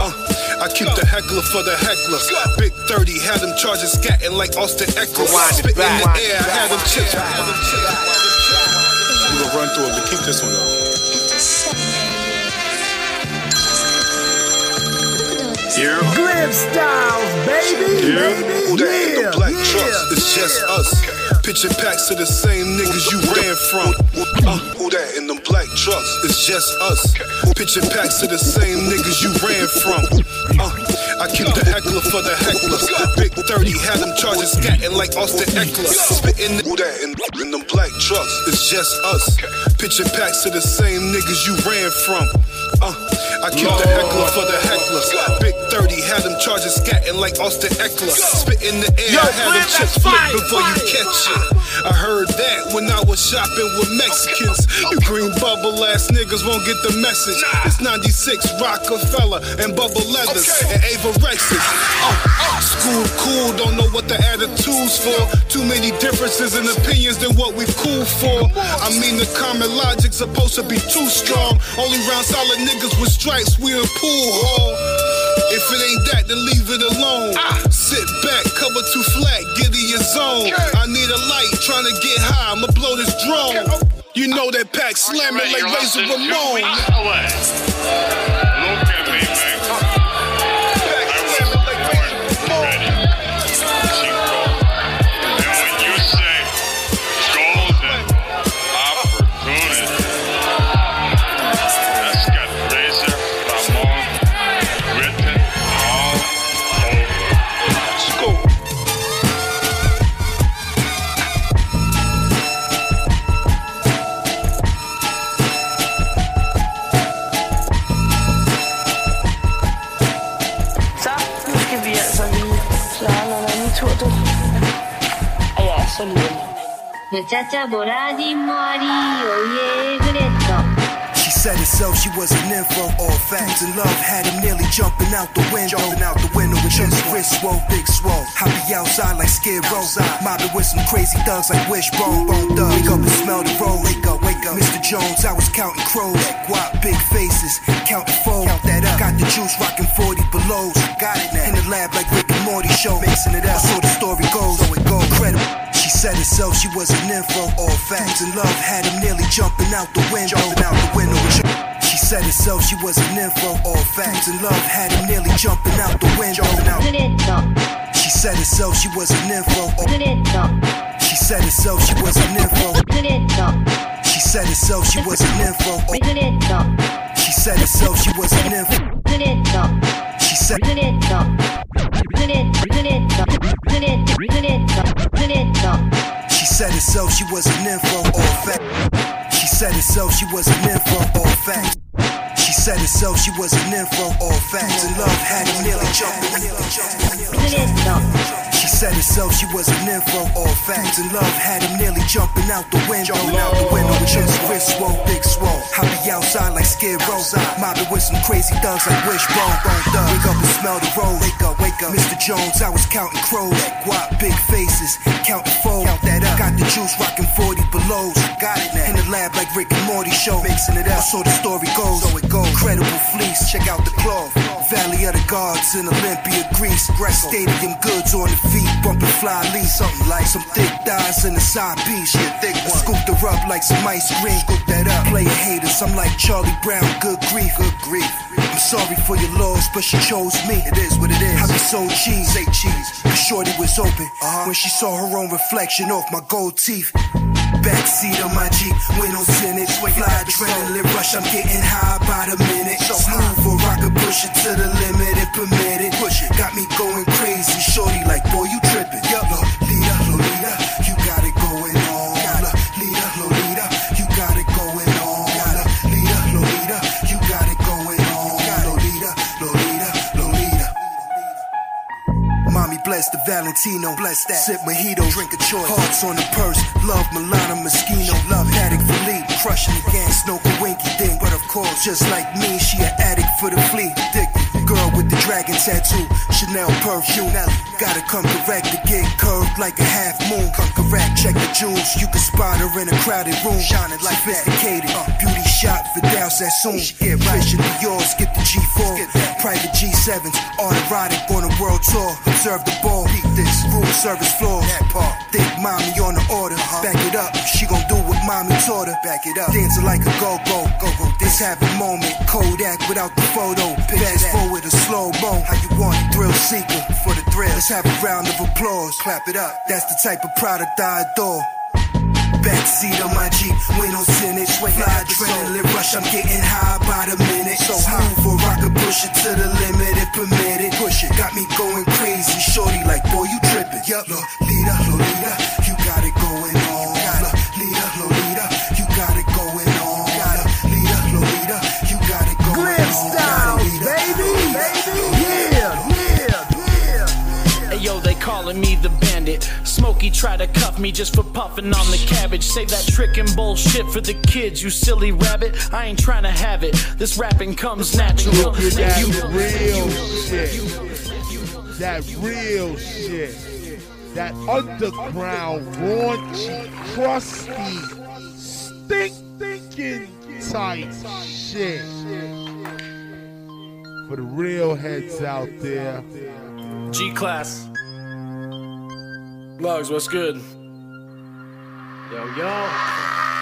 Uh, I keep the heckler for the hecklers. Big 30 had them charging scatting like Austin Ekeler. Spit in the air, I had them chips. We're gonna run through it, but keep this one though. Yeah. Glib Styles, baby. Yeah. Baby. Who that in Yeah. the black yeah. trucks? It's just us. Pitching packs to the same niggas you ran from. Uh, who that in them black trucks? It's just us. Pitching packs to the same niggas you ran from. Uh, I keep the heckler for the hecklers. Big 30 had them charging scatting like Austin Ekeler. Spitting who that in, in them black trucks? It's just us. Pitching packs to the same niggas you ran from. Uh, I keep the heckler for the hecklers. Big 30 had them charging scatting like Austin Ekeler. Spit in the air, Yo, I had them chips flip before you catch it. I heard that when I was shopping with Mexicans. You green bubble ass niggas won't get the message. It's 96 Rockefeller and Bubble Leathers and Avirexes. Uh, school cool, don't know what the attitude's for. Too many differences in opinions than what we cool for. I mean, the common logic's supposed to be too strong. Only round solid niggas with stripes, we in pool hall. If it ain't that, then leave it alone. Sit back, cover too flat, get in your zone. I need a light, trying to get high, I'ma blow this drone. You know that pack slamming like Razor Ramon. Og jeg er så lille. むちゃちゃボラジンもありおいえグレット She said herself she was an info, all facts and love had him nearly jumping out the window. Jumping out the window with his wrist swole, big swole. I be outside like Skid Row, mobbing with some crazy thugs like Wishbone, Bone Thug. Wake up and smell the roll, wake up, wake up. Mr. Jones, I was counting crows, guap, big faces, counting four. Count that up. Got the juice, rocking 40 belows. Got it now. In the lab like Rick and Morty show, mixing it up. So the story goes, so it goes. Incredible. She said herself she was an info, all facts and love had him nearly jumping out the window. Jumping out the window. She said herself she was an info, all facts and love had him nearly jumping out the window. Out. She said herself she was an info. She said herself she was an info. She said herself she was an info. She said herself she was an info she said. She said it so she was an info or fact. She said it so she was an info or fact. She said herself she was an info or fact. And love had him nearly jumping. She said herself she was an info or fact. And love had him nearly jumping out the window. Jumping Out the window with his wrist swole, big swole. I be outside like Skid Row. Mobbing with some crazy thugs like Wishbone. Wake up and smell the road. Wake up, wake up. Mr. Jones, I was counting crows. Guap, big faces. Counting four. Count that up. Got the juice rocking 40 belows. Got it now. In the lab like Rick and Morty show. Mixing it up. So the story goes. So it goes. Credible fleece. Check out the cloth. Valley of the Gods in Olympia, Greece. Stadium goods on the feet, bumping fly leaves. Something like some thick thighs in the side piece. Yeah, thick one. Scooped her up like some ice cream. Scoop that up. Player haters, I'm like Charlie Brown. Good grief, good grief. I'm sorry for your loss, but she chose me. It is what it is. I be so cheese, say cheese. The shorty was open uh-huh. when she saw her own reflection off my gold teeth. Backseat of my Jeep, windows tinted, fly adrenaline rush. I'm getting high by the minute. Smooth or I could push it to the limit if permitted. Push it, got me going crazy. Shorty like, boy, you tripping. Yup, bless the Valentino, bless that. Sip mojito, drink a choice. Hearts on the purse, love Milana Moschino, love Patek Philippe, crushing the gang, Snoke a winky thing. But of course, just like me, she an addict for the fleet. Addicted. Girl with the dragon tattoo, Chanel perfume. Now Gotta come correct to get curved like a half moon. Come correct, check the jewels. You can spot her in a crowded room, shining like sophisticated. Beauty shot for that soon. Get right, should be yours. Skip the G4, private G7s, autoerotic on a world tour. Observe the ball, beat this room service floor. That part, think mommy on the order. Uh-huh. Back it up, she gon' mommy taught her. Back it up, dancing like a go go go go. This happy moment, Kodak without the photo. Fast forward a slow mo. How you want it? Thrill seeker for the thrill. Let's have a round of applause. Clap it up. That's the type of product I adore. Backseat of my Jeep, windows tinted, fly adrenaline rush. I'm getting high by the minute. So smooth or I could push it to the limit if permitted. Push it, got me going crazy. Shorty like, boy, you tripping. Yup, Lolita, Lolita, Smokey try to cuff me just for puffing on the cabbage. Save that trick and bullshit for the kids, you silly rabbit. I ain't trying to have it. This rapping comes natural. Get that You- real shit. That real shit. That underground, raunchy, crusty, stink stinking tight shit. For the real heads out there. G class. Lugs, what's good? Yo, yo.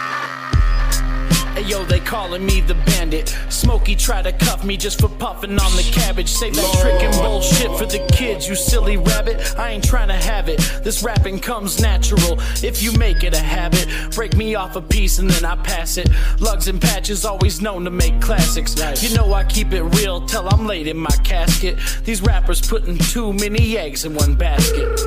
Hey yo, they calling me the bandit. Smokey try to cuff me just for puffing on the cabbage. Save that trick and bullshit for the kids, you silly rabbit. I ain't trying to have it. This rapping comes natural. If you make it a habit, break me off a piece and then I pass it. Lugs and patches always known to make classics. You know I keep it real till I'm laid in my casket. These rappers putting too many eggs in one basket.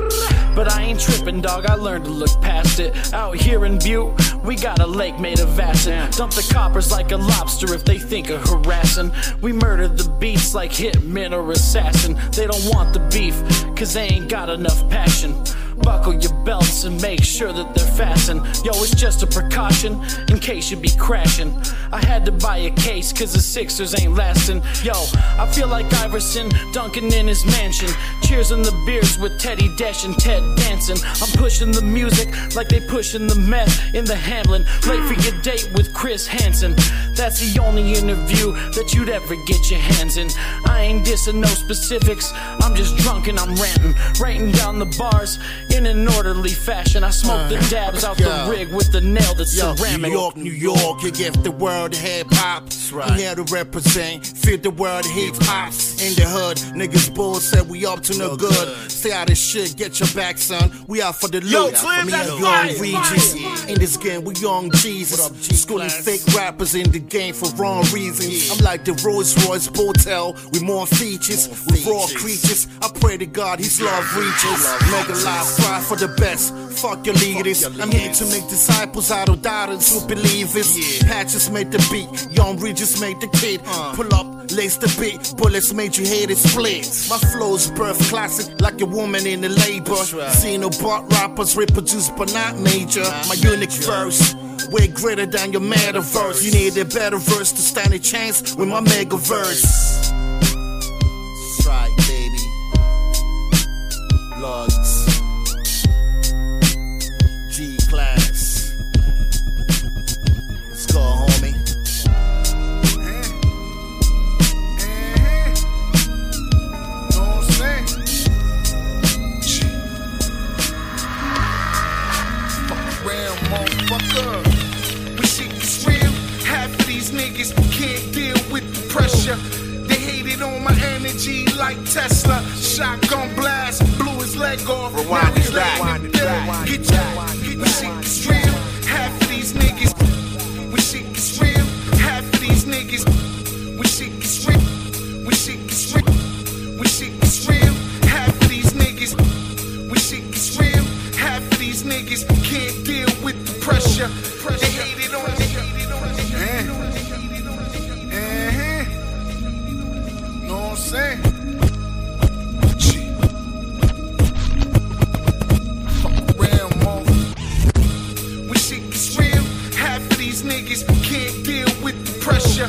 But I ain't tripping, dog. I learned to look past it. Out here in Butte, we got a lake made of acid. Dump the coppers like a lobster if they think of harassing. We murder the beats like hitmen or assassin. They don't want the beef, cause they ain't got enough passion. Buckle your belts and make sure that they're fastened. Yo, it's just a precaution in case you be crashing. I had to buy a case cause the Sixers ain't lasting. Yo, I feel like Iverson dunking in his mansion. Cheers in the beers with Teddy Dash and Ted Danson. I'm pushing the music like they pushing the meth in the Hamlin. Late for your date with Chris Hansen. That's the only interview that you'd ever get your hands in. I ain't dissing no specifics. I'm just drunk and I'm ranting. Writing down the bars in an orderly fashion. I smoke the uh, dabs out the rig with the nail that's Yo, ceramic. New York, New York, you give the world hip hop. I'm here to represent, feed the world hip hop. In the hood, niggas bull said we up to no good. Stay out of shit, get your back, son. We out for the loot. Me that's and young Regis. In this game, we young Jesus. Schooling fake rappers in the game for wrong reasons. I'm like the Rolls Royce Botel with more features, with raw creatures. I pray to God His love reaches. Mega life for the best. Fuck your leaders. I'm here to make disciples out of doubters who believe it. believers. Patches made the beat, Young Regis made the kid. Pull up, lace the beat, bullets made you hate it split. My flow's birth classic, like a woman in the labor. See no butt rappers reproduced but not major. My unique verse. Way greater than your metaverse. You need a better verse to stand a chance with my mega verse. Right, baby. Lugs. Pressure. They hated on my energy like Tesla. Shotgun blast, blew his leg off. now he's laying in bed. Get you, we see it's real. Half of these niggas, we see it's real. Half of these niggas, we see it's real. We see it's real. We see it's real. Half of these niggas, we see it's real. Half of these niggas can't deal with the pressure. They saying? Gee. Fuck around. We see it's real. Half of these niggas can't deal with the pressure.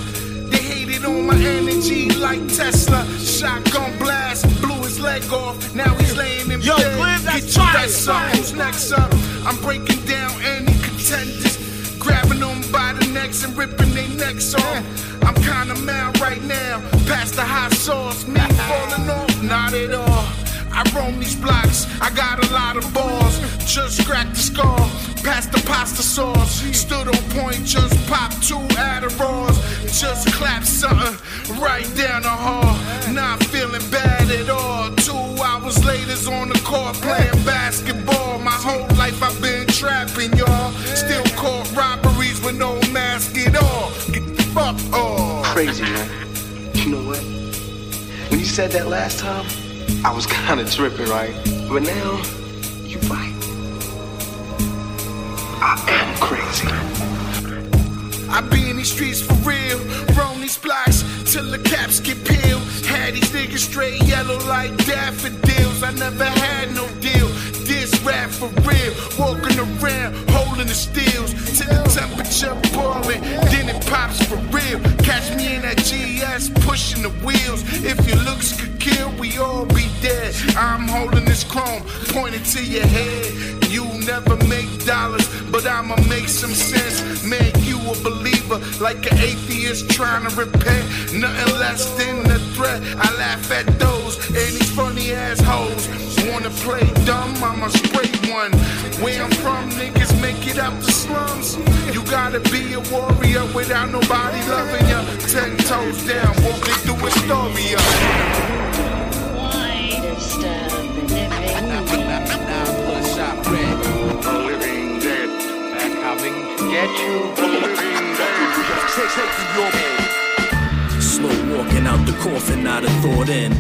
They hated on my energy like Tesla. Shotgun blast, blew his leg off. Now he's laying in Yo, bed. Glenn, that's Get you that son. Who's next up? I'm breaking down any contenders. Grabbing them by the necks and ripping their necks off. Past the hot sauce. Me falling off? Not at all. I roam these blocks, I got a lot of balls. Just cracked the skull, past the pasta sauce. Stood on point, just popped two Adderalls. Just clapped something right down the hall. Not feeling bad at all. Two hours later's on the court playing basketball. My whole life I've been trapping, y'all. Still caught robberies with no mask at all. Get the fuck off. Crazy, man. You know what? When you said that last time, I was kind of tripping, right? But now, you're right. I am crazy. I be in these streets for real, roam these blocks till the caps get peeled. Had these niggas straight yellow like daffodils. I never had no deal. Rap for real, walking around holding the steels till the temperature boiling. Then it pops for real. Catch me in that GS pushing the wheels. If your looks could kill, we all be dead. I'm holding this chrome pointed to your head. You never make dollars, but I'ma make some sense. Make you a believer like an atheist trying to repent. Nothing less than a threat. I laugh at those and these funny assholes. Wanna play dumb? I'ma spray one. Where I'm from, niggas make it out the slums. You gotta be a warrior without nobody loving you. Ten toes down, walking through Astoria. You. Slow walking out the coffin, not a thought in.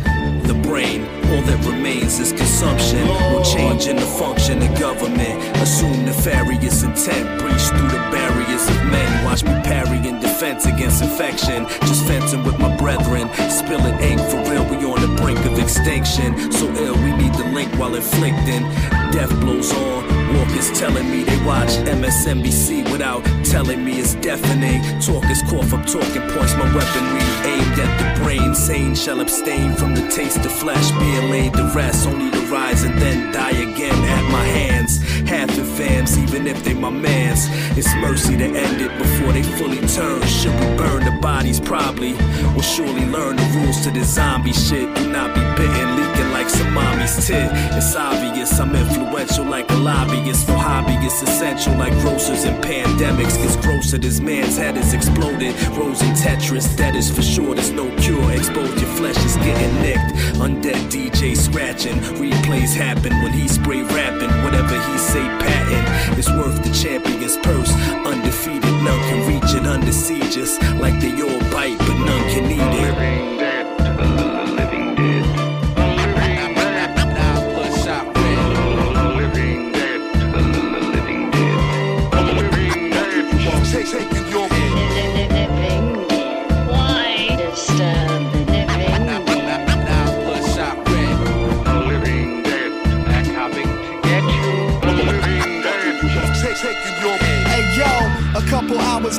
The brain, all that remains is consumption. No change in the function of government. Assume nefarious intent, breach through the barriers of men. Watch me parry in defense against infection. Just fencing with my brethren. Spilling ink for real, we on the brink of extinction. So ill, we need the link while inflicting. Death blows on. Walkers telling me they watch MSNBC without telling me it's deafening. Talkers cough up talking points, my weaponry aimed at the brain. Sane shall abstain from the taste of flesh, being laid to rest, only to rise and then die again at my hands. Half the fams, even if they my mans. It's mercy to end it before they fully turn. Should we burn the bodies? Probably. We'll surely learn the rules to this zombie shit. Do not be bitten, leaking like tit. It's obvious I'm influential like a lobbyist. For hobbyists, essential like grocers and pandemics. Gets grosser, this man's head is exploded. Rose in Tetris, that is for sure. There's no cure. Exposed, your flesh is getting nicked. Undead DJ scratching. Replays happen when he spray rapping. Whatever he say, patent. It's worth the champion's purse. Undefeated, none can reach it under sieges. Like they all bite, but none can eat it.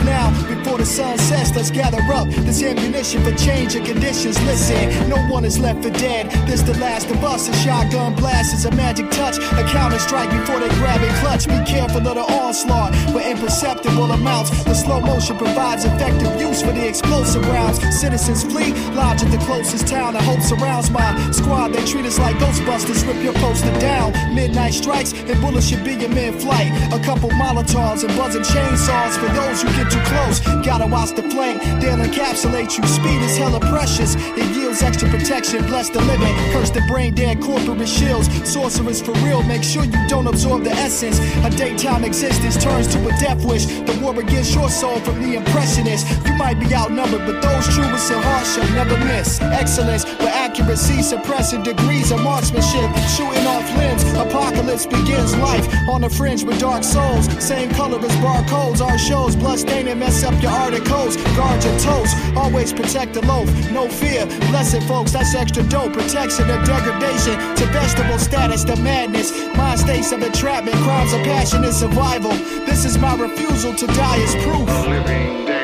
Now. The sun sets, let's gather up this ammunition for change of conditions. Listen, no one is left for dead. This the last of us. A shotgun blast is a magic touch. A counter strike before they grab and clutch. Be careful of the onslaught, but imperceptible amounts. The slow motion provides effective use for the explosive rounds. Citizens flee, lodge at the closest town. I hope surrounds my squad. They treat us like Ghostbusters, rip your poster down. Midnight strikes and bullets should be your mid-flight. A couple Molotovs and buzzing chainsaws for those who get too close. Gotta watch the flank, they'll encapsulate you. Speed is hella precious. It extra protection. Bless the living, curse the brain dead corporate shields. Sorcerers for real, make sure you don't absorb the essence. A daytime existence turns to a death wish. The war against your soul from the impressionist. You might be outnumbered, but those truest in heart shall never miss. Excellence with accuracy, suppressing degrees of marksmanship. Shooting off limbs, apocalypse begins life on the fringe with dark souls. Same color as barcodes. Our shows, blood and mess up your articles. Guard your toes, always protect the loaf. No fear, blessed folks, that's extra dope. Protection of degradation to vegetable status, to madness. Mind states of entrapment, crimes of passion and survival. This is my refusal to die as proof. living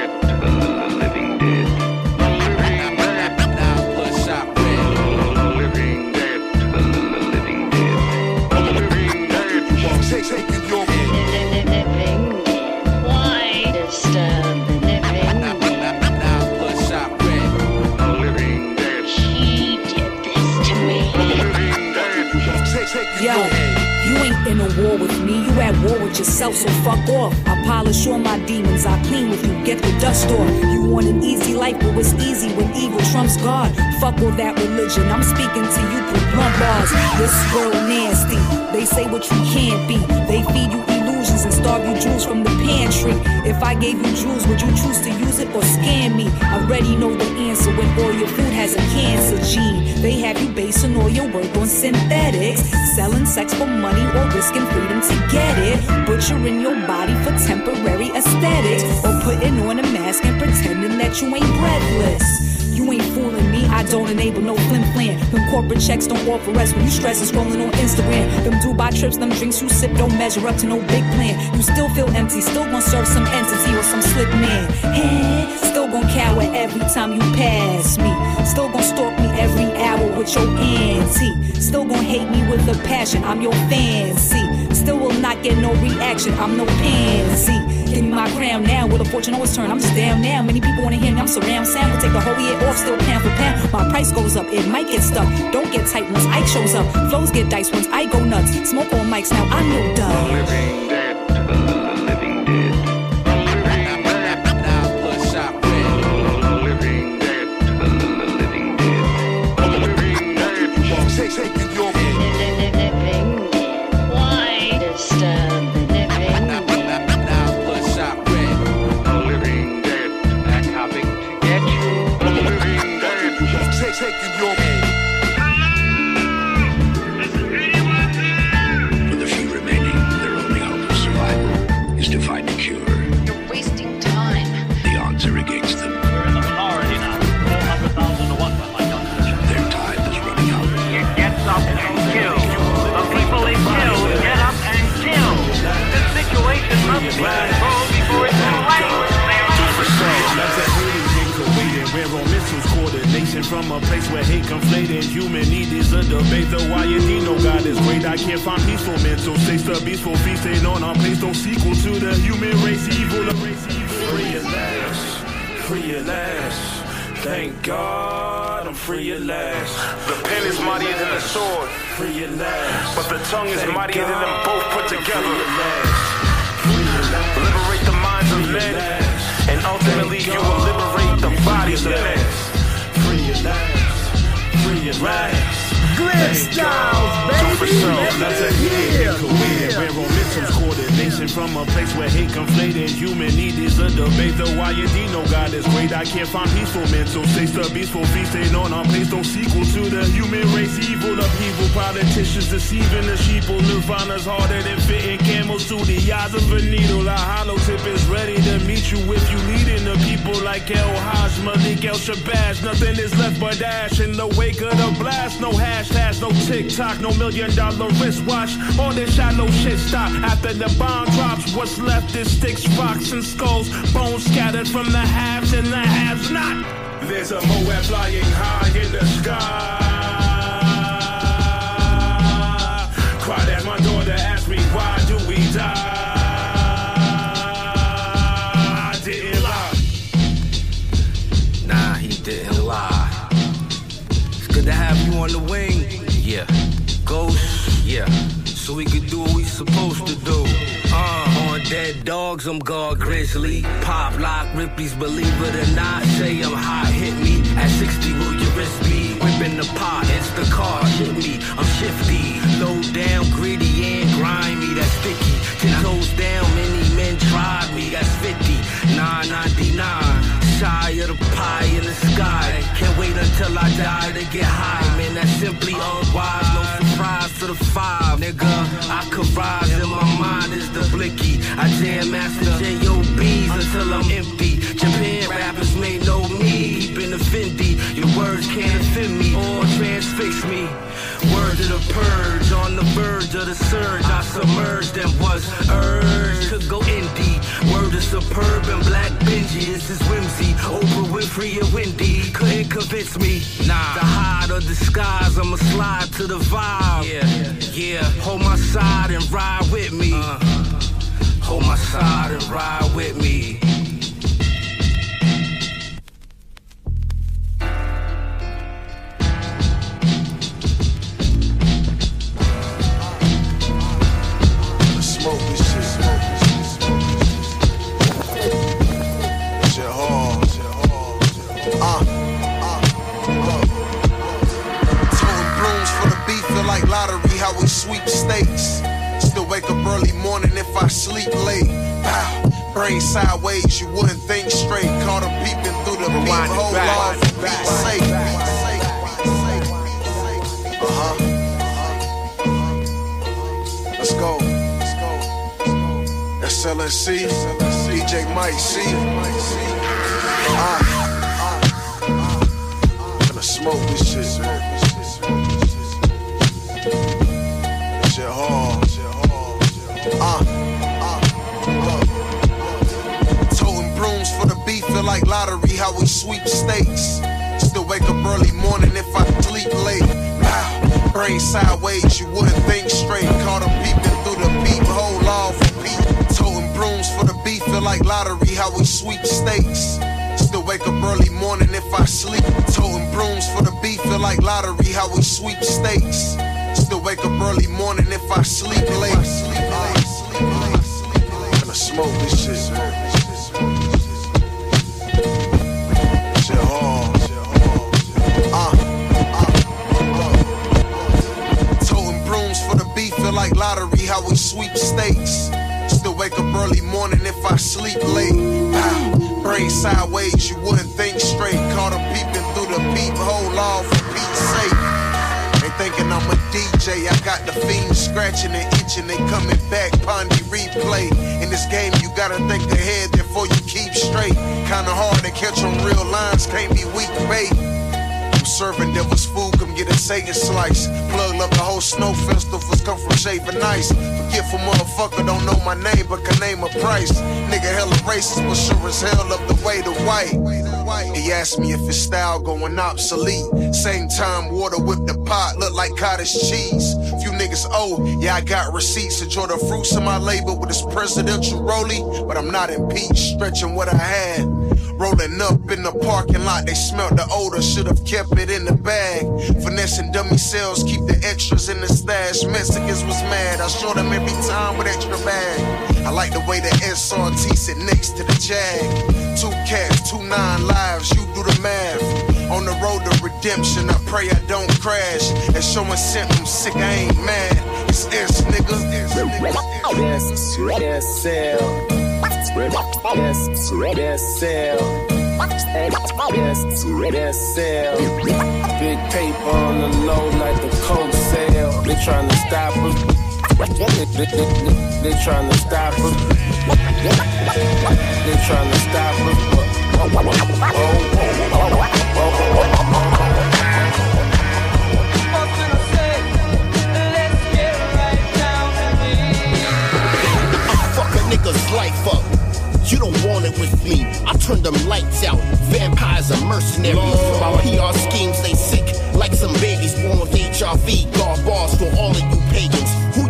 yourself, so fuck off. I polish all my demons, I clean with you, get the dust off. You want an easy life, but it's easy when evil trumps God. Fuck all that religion, I'm speaking to you through blunt bars. This world nasty, they say what you can't be. They feed you and starve you jewels from the pantry. If I gave you jewels, would you choose to use it or scam me? I already know the answer when all your food has a cancer gene. They have you basing all your work on synthetics, selling sex for money or risking freedom to get it. Butchering your body for temporary aesthetics, or putting on a mask and pretending that you ain't breathless. You ain't fooling me, I don't enable no flim flam. Them corporate checks don't offer rest when you stress and scrolling on Instagram. Them Dubai trips, them drinks you sip don't measure up to no big plan. You still feel empty, still gonna serve some entity or some slick man. Still gonna cower every time you pass me. Still gonna stalk me every hour with your auntie. Still gonna hate me with a passion, I'm your fancy. Still will not get no reaction, I'm no pansy. Me my crown now, will the fortune always turn? I'm just down now. Many people wanna hear me, I'm surround sound. We'll take the whole year off, still pound for pound. My price goes up, it might get stuck. Don't get tight once Ike shows up. Flows get dice once I go nuts. Smoke on mics now, I know duh. Coordination from a place where hate conflated. Human need is a debate. The why indeed no God is great. I can't find peaceful mental states. The beastful feasting on our place. No sequel to the human race. Evil, the race evil. Free at last, free at last. Thank God I'm free at last. The pen is mightier than the sword. Free at last. But the tongue is Thank mightier than them both put together. free at last. Free at last. Liberate the minds of men. And ultimately you will liberate the bodies of men. Free Glitch Styles, baby. That's a Yeah, career. yeah. Missiles, coordination from a place where hate conflated. Human need is a debate. The YD no God is great. I can't find peaceful mental states. The beastful feasting on our place. No sequel to the human race. Evil upheaval. Politicians deceiving the sheeple. Nirvana's harder than fitting camels to through the eyes of a needle. A hollow tip is ready to meet you if you leading the people like El Haj, Malik El Shabazz. Nothing is left but ash in the wake of the blast. No hashtags, no TikTok, no million dollar wristwatch. All this shallow shit stop after the bomb drops. What's left is sticks, rocks, and skulls. Bones scattered from the haves and the haves not. There's a Moab flying high in the sky. Cried as my daughter asked me, why on the wing. Yeah. Ghost, yeah. So we could do what we supposed to do. Uh, on dead dogs, I'm God Grizzly. Pop lock, Ripley's, believe it or not. Say I'm hot, hit me. At 60, will you risk me? Whipping the pot, it's the car, hit me. I'm shifty, low down, greedy and grimy. That's sticky. Ten toes down, many men tried me. That's 50, 999. Shy of the pie in the sky. Can't wait until I die to get high, man. That's simply unwise. No surprise to the five, nigga. I could rise in my mind is the blicky. I jam master J.O.B.s until I'm empty. Japan rappers may know me. Keeping Fendi. Your words can't offend me or transfix me. Word of the purge, on the verge of the surge. I submerged and was urged to go indie. Word is superb and black Benji. This is whimsy. Oprah Winfrey and Wendy couldn't convince me. Nah, the hide or disguise, I'ma slide to the vibe. Yeah, yeah. Hold my side and ride with me. Uh-huh. Hold my side and ride with me. Sideways, you hella racist, sure as hell up the way to white. He asked me if his style going obsolete. Same time, water whip the pot, look like cottage cheese. Few niggas owe, yeah, I got receipts. Enjoy the fruits of my labor with this presidential rollie, but I'm not impeached, stretching what I had. Rolling up in the parking lot, they smelt the odor, should've kept it in the bag. Finessing dummy cells, keep the extras in the stash. Mexicans was mad, I showed them every time with extra bag. Like the way the SRT sit next to the Jag. Two cats, two nine lives, you do the math. On the road to redemption, I pray I don't crash. And showing symptoms, sick, I ain't mad. It's S, nigga. S, nigga. Yes, yes, sell. Yes, sell. Big paper on the low like the coke sale. They tryna stop us. They, they, they, they trying to stop us. They trying to stop us. Oh, oh, Fuck a nigga's life up. You don't want it with me. I turn them lights out. Vampires are mercenaries. My PR schemes, they sick like some babies born with HIV. God bars for all of you pagans. Who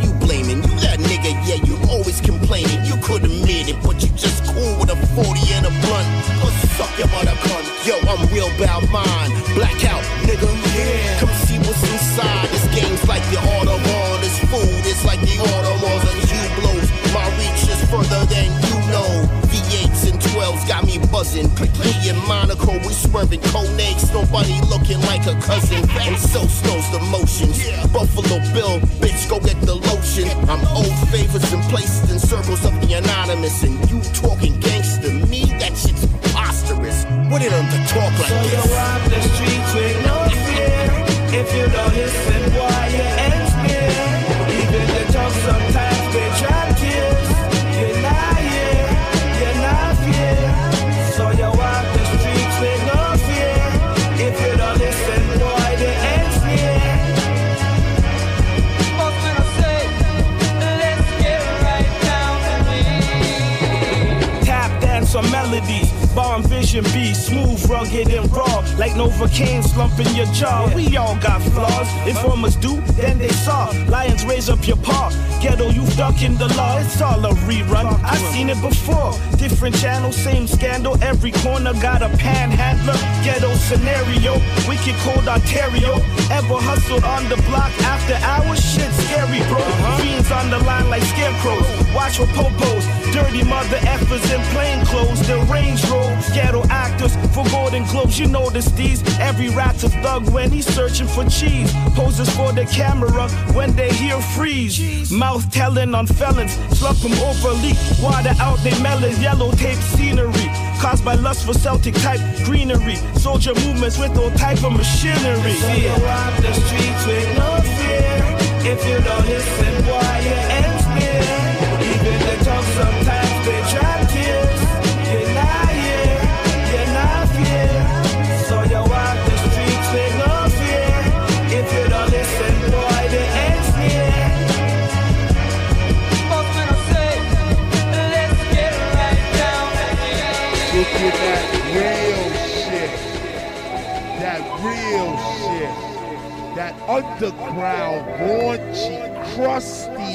complaining. You could admit it, but you just cool with a 40 and a blunt. Go suck your mother cunt. Yo, I'm real about mine. Blackout, nigga. Yeah. Come see what's inside. This game's like the Autobahn. This food is like the Autobahns buzzing. Me and Monaco, we swerving codex. Nobody looking like a cousin. And so snows the motions. Buffalo Bill, bitch, go get the lotion. I'm old favors and places in circles of the anonymous. And you talking gangster, me, that shit's preposterous. What it on to talk like So this? you walk the streets with no fear. If you don't listen, boy, you On melodies. Bomb vision be smooth, rugged, and raw. Like Novocaine slumping your jaw. We all got flaws. Informers do, then they saw. Lions raise up your paw. Ghetto youth ducking the law. It's all a rerun. I've seen it before. Different channels, same scandal. Every corner got a panhandler. Ghetto scenario. Wicked cold Ontario. Ever hustled on the block after hours? Shit scary, bro. Fiends on the line like scarecrows. Watch for popos. Dirty mother effers in plain clothes. The range roll. Ghetto actors for golden globes. You notice these. Every rat's a thug when he's searching for cheese. Poses for the camera when they hear freeze. Mouth telling on felons. Slump them over leak. Water out they melon. Yellow tape scenery. Caused by lust for Celtic type greenery. Soldier movements with all type of machinery. So walk the streets with no fear. If you don't listen, boy, underground, raunchy, crusty,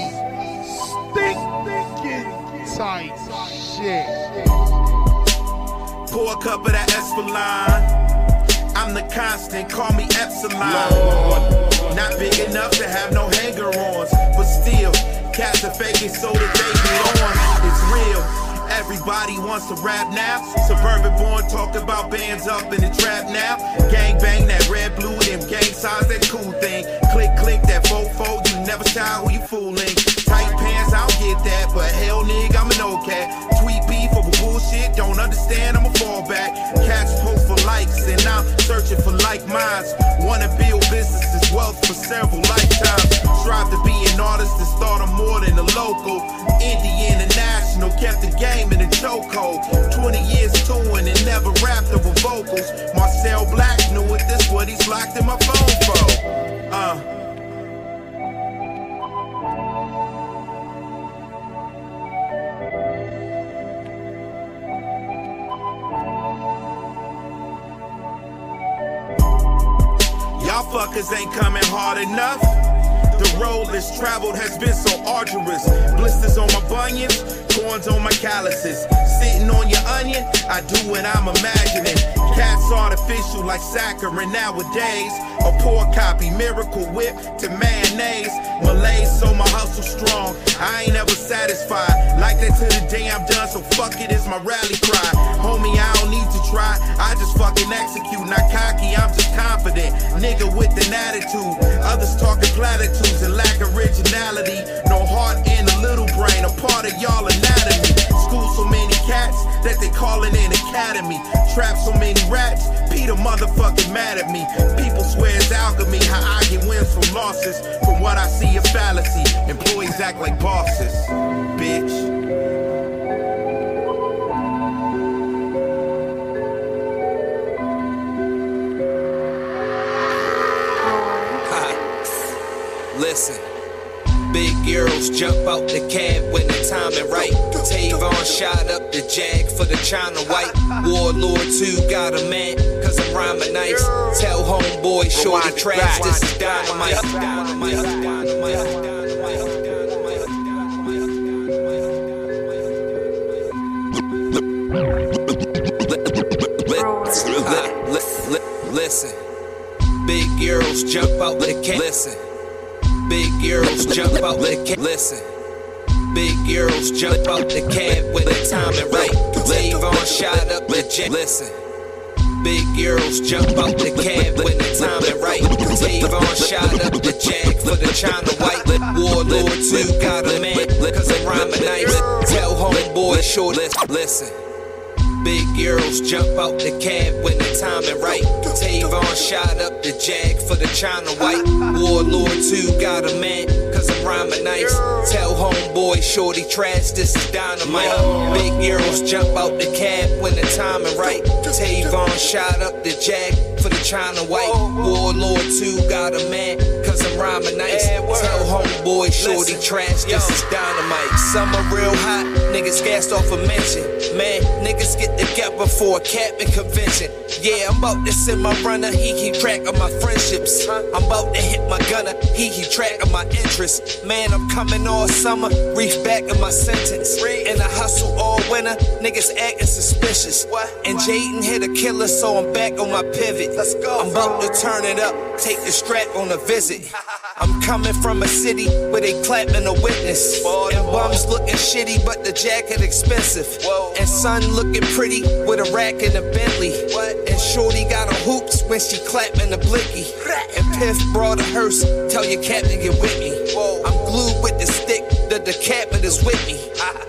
stinking tight shit. Pour a cup of that Espolòn. I'm the constant, call me Epsilon. Not big enough to have no hanger ons, but still, cats are faking so that they get on. It's real. Everybody wants to rap now. Suburban born talk about bands up in the trap now. Gang bang that red blue, them gang signs, that cool thing. Click click that fofo, you never shy who you fooling. Tight pants, I don't get that, but hell nigga, I'm an old cat. Tweet beef over bullshit, don't understand, I'm a fallback. Cats post for likes, and I'm searching for like minds. Wanna build businesses, wealth for several lifetimes. Strive to be an artist and start a more than a local. Indie international, kept the game in a chokehold. 20 years touring and never rapped over vocals. Marcel Black knew it, this what he's locked in my phone for. Uh. Y'all fuckers ain't coming hard enough. Road less traveled has been so arduous. Blisters on my bunions, corns on my calluses. Sitting on your onion, I do what I'm imagining. Cats artificial like saccharin nowadays. A poor copy, miracle whip to mayonnaise. Malays, so my hustle strong. I ain't ever satisfied. Like that to the day I'm done, so fuck it, it's my rally cry. Homie, I don't need to try. I just fucking execute. Not cocky, I'm just confident. Nigga with an attitude. Others talking platitudes and lack originality. No heart in a little brain, a part of y'all anatomy. School so many cats that they call it an academy. Trap so many rats, Peter the motherfucking mad at me. People swear it's alchemy, how I get wins from losses. From what I see, a fallacy. Employees act like bosses, bitch. Girls jump out the cab when the timing right. Tavon shot up the jag for the China white. Warlord 2 got a man, cause I'm rhyming nice. Tell homeboy, shorty trash, this is dynamite. Dynamite, dynamite, Li- li- li- Listen, big girls jump out the cab. Listen, big girls jump out the cab. Listen, big girls jump out the cab when the timing right. Tavon shot up the jet. Listen. Big girls jump out the cab when the timing right. Tavon shot up the jag for the China white. Warlord 2 got a man, cause I'm rhyming nice. Tell homeboy, short, listen. Big girls jump out the cab when the timing right. Tavon shot up the jag for the China white. Warlord 2 got a man, cause I'm rhyming nice. Tell homeboy, shorty trash, this is dynamite. Big girls jump out the cab when the timing right. Tavon shot up the jag for the China white. Warlord 2 got a man, cause rhyming nice. Tell homeboy, shorty trash, this is dynamite. Summer real hot, niggas gassed off a mention. Man, niggas get together for a capping convention. Yeah, I'm about to send my runner, he keep track of my friendships. I'm about to hit my gunner, he keep track of my interests. Man, I'm coming all summer, reef back in my sentence. And I hustle all winter, niggas acting suspicious. And Jaden hit a killer, so I'm back on my pivot. Let's go. I'm about to turn it up, take the strap on a visit. I'm coming from a city where they clapping a witness. And bums looking shitty, but the jacket expensive. And son looking pretty with a rack and a Bentley. And Shorty got on hoops when she clapping a blicky. And Piff brought a hearse, tell your captain get with me. I'm glued with the stick, the is with me.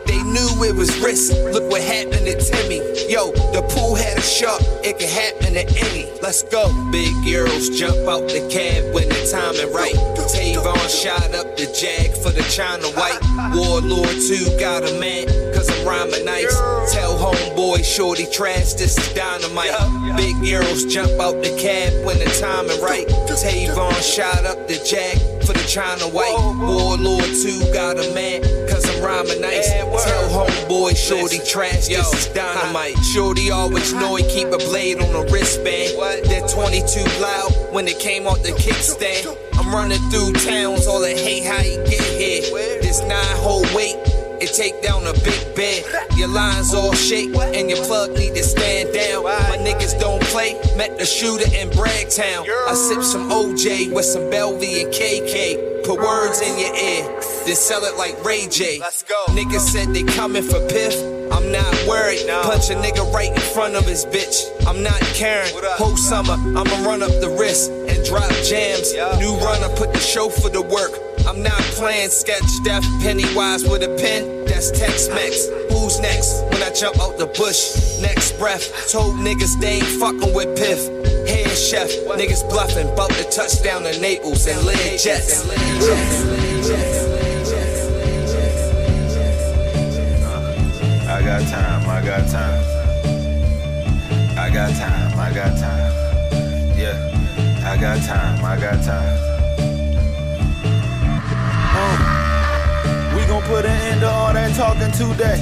They knew it was risk, look what happened to Timmy. Yo, the pool had a shark, it could happen to any. Let's go. Big girls jump out the cab when the timing right. Tavon shot up the jag for the China white. Warlord 2 got a man, cause I'm rhyming nice. Tell homeboy, shorty trash, this is dynamite. Big girls jump out the cab when the timing right. Tavon shot up the jag for the China white. Warlord 2 got a man, cause I'm rhyming nice. Tell homeboy, shorty trash, this is dynamite. Shorty always know he keep a blade on the wristband. That 22 loud when it came off the kickstand. I'm running through towns, all the hate how you get here. This nine whole weight. It take down a big bed. Your lines all shake and your plug need to stand down. My niggas don't play. Met the shooter in Bragtown. I sip some OJ with some Belvy and KK. Put words in your ear, then sell it like Ray J. Let's go. Niggas said they coming for Piff. I'm not worried. Punch a nigga right in front of his bitch. I'm not caring. Whole summer, I'ma run up the wrist and drop jams. New runner, put the show for the work. I'm not playing sketch death, Pennywise with a pen. That's Tex Mex. Who's next? When I jump out the bush, next breath. Told niggas they ain't fucking with Piff. Head chef, niggas bluffing, bout to touch down to Naples and land jets. Uh, I got time, I got time. I got time, I got time. Yeah, I got time, I got time. Gon' put an end to all that talking today.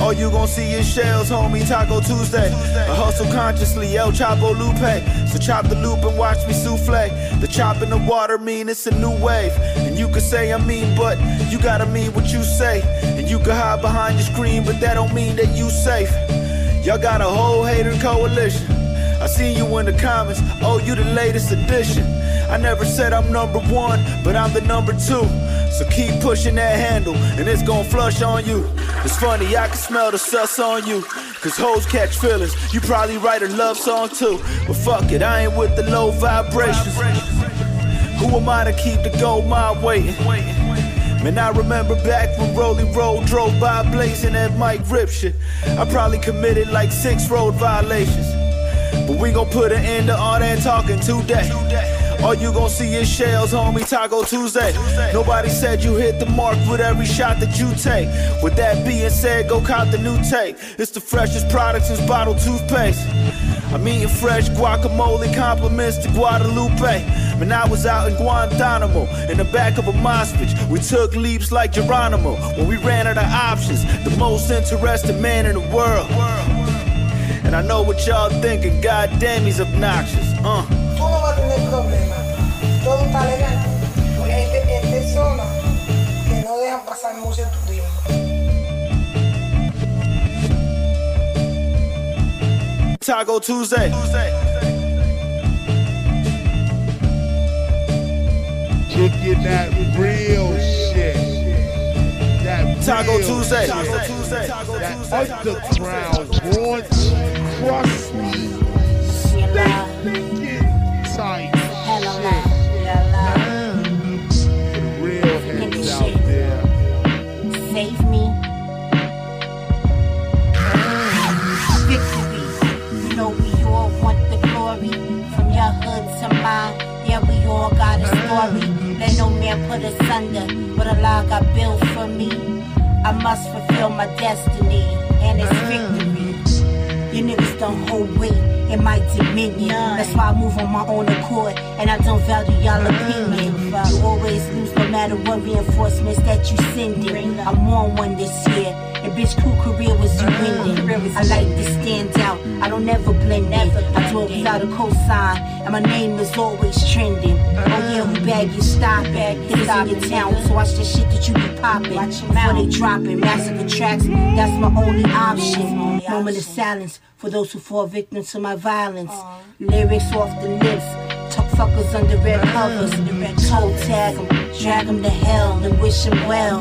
All you gon' see is shells, homie, Taco Tuesday. I hustle consciously, El Chapo Lupe. So chop the loop and watch me souffle. The chop in the water mean it's a new wave. And you can say I mean, but you gotta mean what you say. And you can hide behind your screen, but that don't mean that you safe. Y'all got a whole hater coalition. I seen you in the comments, oh, you the latest addition. I never said I'm number one, but I'm the number two. So keep pushing that handle, and it's gonna flush on you. It's funny, I can smell the sus on you. Cause hoes catch feelings. You probably write a love song too. But fuck it, I ain't with the low vibrations. Who am I to keep the gold mine waiting? Man, I remember back when Rolly Road drove by blazing that Mike Rip shit. I probably committed like six road violations. But we gon' put an end to all that talking today. All you gon' see is shells, homie, Taco Tuesday. Nobody said you hit the mark with every shot that you take. With that being said, go cop the new tape. It's the freshest product since bottled toothpaste. I'm eating fresh guacamole, compliments to Guadalupe. When I was out in Guantanamo, in the back of a Moskvich, we took leaps like Geronimo. When we ran out of options, the most interesting man in the world. And I know what y'all thinking, goddamn, he's obnoxious. Uh. Tú no vas a tener problema. Todo está legal. Porque hay, hay personas que no dejan pasar mucho tu ritmo. Taco Tuesday. Kicking that real shit. That Taco Tuesday. shit. Taco Tuesday. That underground raunchy, crusty, stinking tight shit. For real heads out there. Save me. Victory. You know we all want the glory. From your hood to mine. Yeah, we all got a story. Let no man put us under. What Allah got built for me. I must fulfill my destiny. And it's victory. You niggas don't hold weight in my dominion. That's why I move on my own accord, and I don't value y'all opinion. You always lose no matter what reinforcements that you sending. I'm on one this year, and bitch, cool career was you winning. I like to stand out. I don't ever blend in. I do it without a cosign, and my name is always trending. Oh yeah, who bag you stop it? Hitters in your town, so watch the shit that you be popping. Before they dropping massacre tracks, that's my only option. Moment of silence for those who fall victim to my violence. Lyrics off the lips. Talk fuckers under red covers. Mm. Toe tag 'em, drag 'em to hell, and wish 'em well.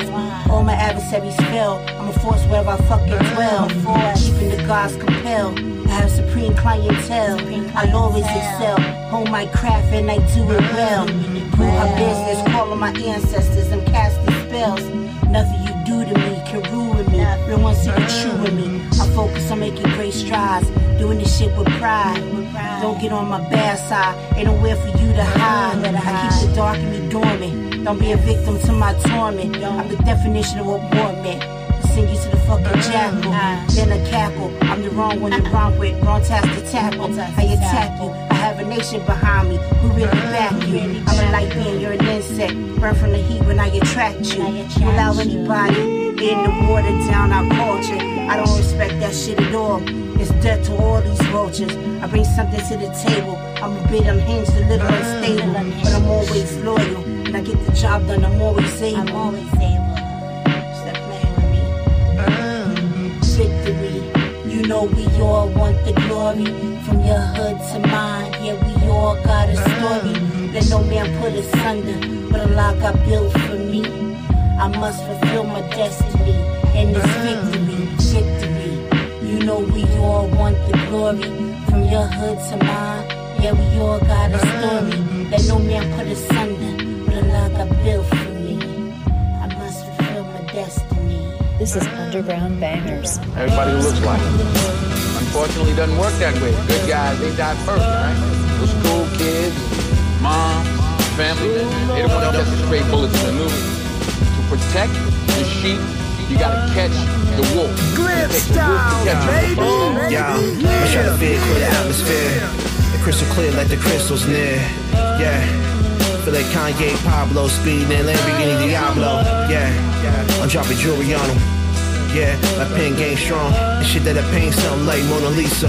All my adversaries fail. I'm a force wherever I fucking dwell. Keeping the gods compelled. I have supreme clientele. I'll always excel. Hold my craft and I do it well. Grew my business, calling my ancestors and casting spells. Nothing you do to me can ruin me. No one see true me. I focus on making great strides, doing this shit with pride. Don't get on my bad side, ain't nowhere for you to hide. I keep the dark in me dormant. Don't be a victim to my torment. I'm the definition of what war meant. Sing you to the fucking jackal, then I cackle. I'm the wrong one to rhyme with, wrong task to tackle. I attack you. I have a nation behind me who really back you. I'm a light being, you're an insect. Burn from the heat when I attract you. You allow anybody in the water down our culture. I don't respect that shit at all. It's death to all these vultures. I bring something to the table. I'm a bit unhinged, a little unstable, but I'm always loyal. And I get the job done, I'm always able. I'm always able. Stop playing with me. Uh, victory. You know we all want the glory. From your hood to mine, yeah, we all got a story. Uh, Let no man put us under. What Allah got built for me. I must fulfill my destiny, and it's uh, victory, victory. You know we all want the glory. From your hood to mine, yeah, we all got a story. Let no man put us under. What Allah got built for me. I must fulfill my destiny. This is Underground Bangers. Everybody who looks like it. Unfortunately, it doesn't work that way. Good guys, they die first, right? Those school kids, moms, family, they don't want to just stray bullets in the movie. To protect the sheep, you gotta catch the wolf. Glib It takes a wolf to style, catch a baby. wolf. Yeah, I try to feel clear the atmosphere. The crystal clear like the crystals near. Yeah. Feel like Kanye, Pablo, speeding in Lamborghini Diablo. Yeah. I'm dropping jewelry on 'em. Yeah, my pen game strong. The shit that I paint something like Mona Lisa.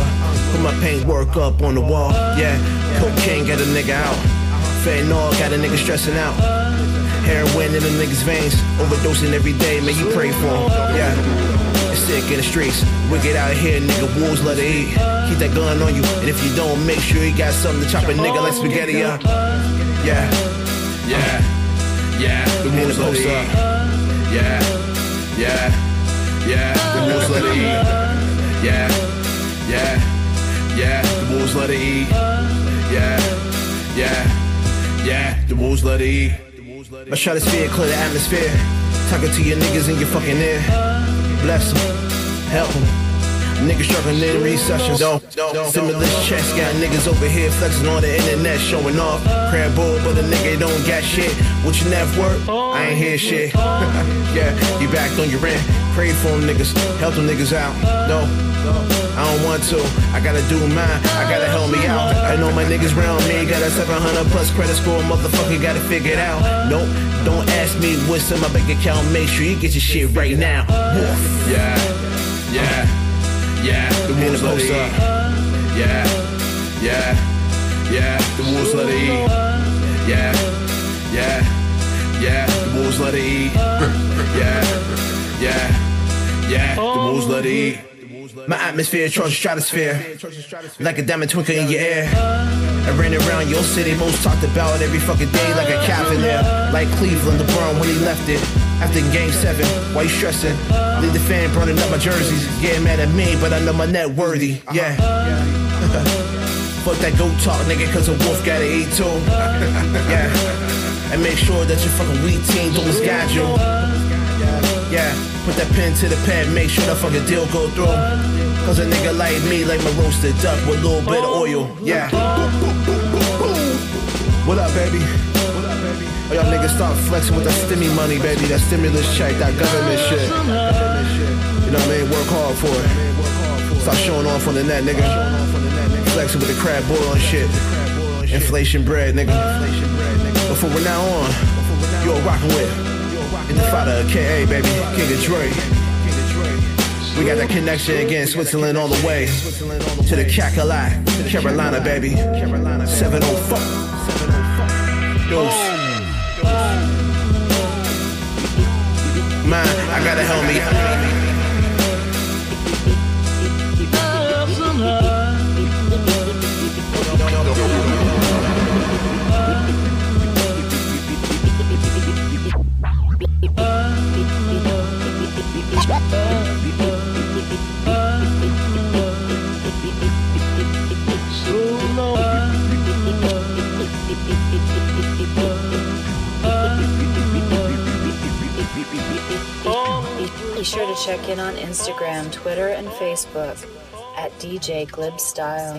Put my paint work up on the wall. Yeah, cocaine got a nigga out. Fentanyl got a nigga stressing out. Heroin in the niggas' veins. Overdosing every day, man, you pray for 'em. Yeah. Sick in the streets. We get out of here, nigga, wolves let it eat. Keep that gun on you, and if you don't, make sure you got something to chop a nigga like spaghetti up. Yeah, Yeah, yeah, the wolves let it eat. Yeah, yeah, yeah, the wolves let it eat. Yeah, yeah, yeah, the wolves let it eat. Yeah, yeah, yeah, the wolves let it eat. My stratosphere clear the atmosphere. Talking to your niggas in your fucking ear. Bless them, help them. Niggas struggling in recessions. Though, stimulus checks got niggas over here flexing on the internet, showing off. Crab bull, but a nigga don't got shit. What your net worth? I ain't hear shit. yeah, you backed on your rent. Pray for them niggas, help them niggas out. No, I don't want to. I gotta do mine. I gotta help me out. I know my niggas round me. Got a 700 plus credit score. Motherfucker gotta figure it out. Nope. Don't ask me what's in my bank account. Make sure you get your shit right now. Woof. Yeah, yeah, yeah. The wolves let it eat. Yeah, yeah, yeah. The wolves let it eat. Yeah, yeah, yeah. The wolves let it eat. Yeah, yeah, yeah. The wolves let it eat. My atmosphere, charged stratosphere. Like a diamond twinkle in your ear. I ran around your city, most talked about every fucking day like a cavalier. Like Cleveland, LeBron when he left it. After game seven, why you stressing? Leave the fan burning up my jerseys. Getting mad at me, but I know my net worthy. Yeah. Fuck that goat talk, nigga, cause a wolf gotta eat too. yeah. And make sure that your fucking weak team don't misguide you. Yeah, put that pen to the pad, make sure the fucking deal go through. Cause a nigga like me, like my roasted duck with a little bit of oil. Yeah. What up, baby? What up, baby? Oh, y'all niggas start flexing with that stimmy money, baby. That stimulus check, that government shit. You know what I mean? Work hard for it. Stop showing off on the net, nigga. Flexing with the crab boil and shit. Inflation bread, nigga. But from now on, you're rocking with Intifada, KA, baby. King of Dre. We got that connection again, Switzerland all the way to the Cackalack, Carolina, baby. 704. Dose. Man, I gotta help me. Be sure to check in on Instagram, Twitter, and Facebook at DJ Glib Style.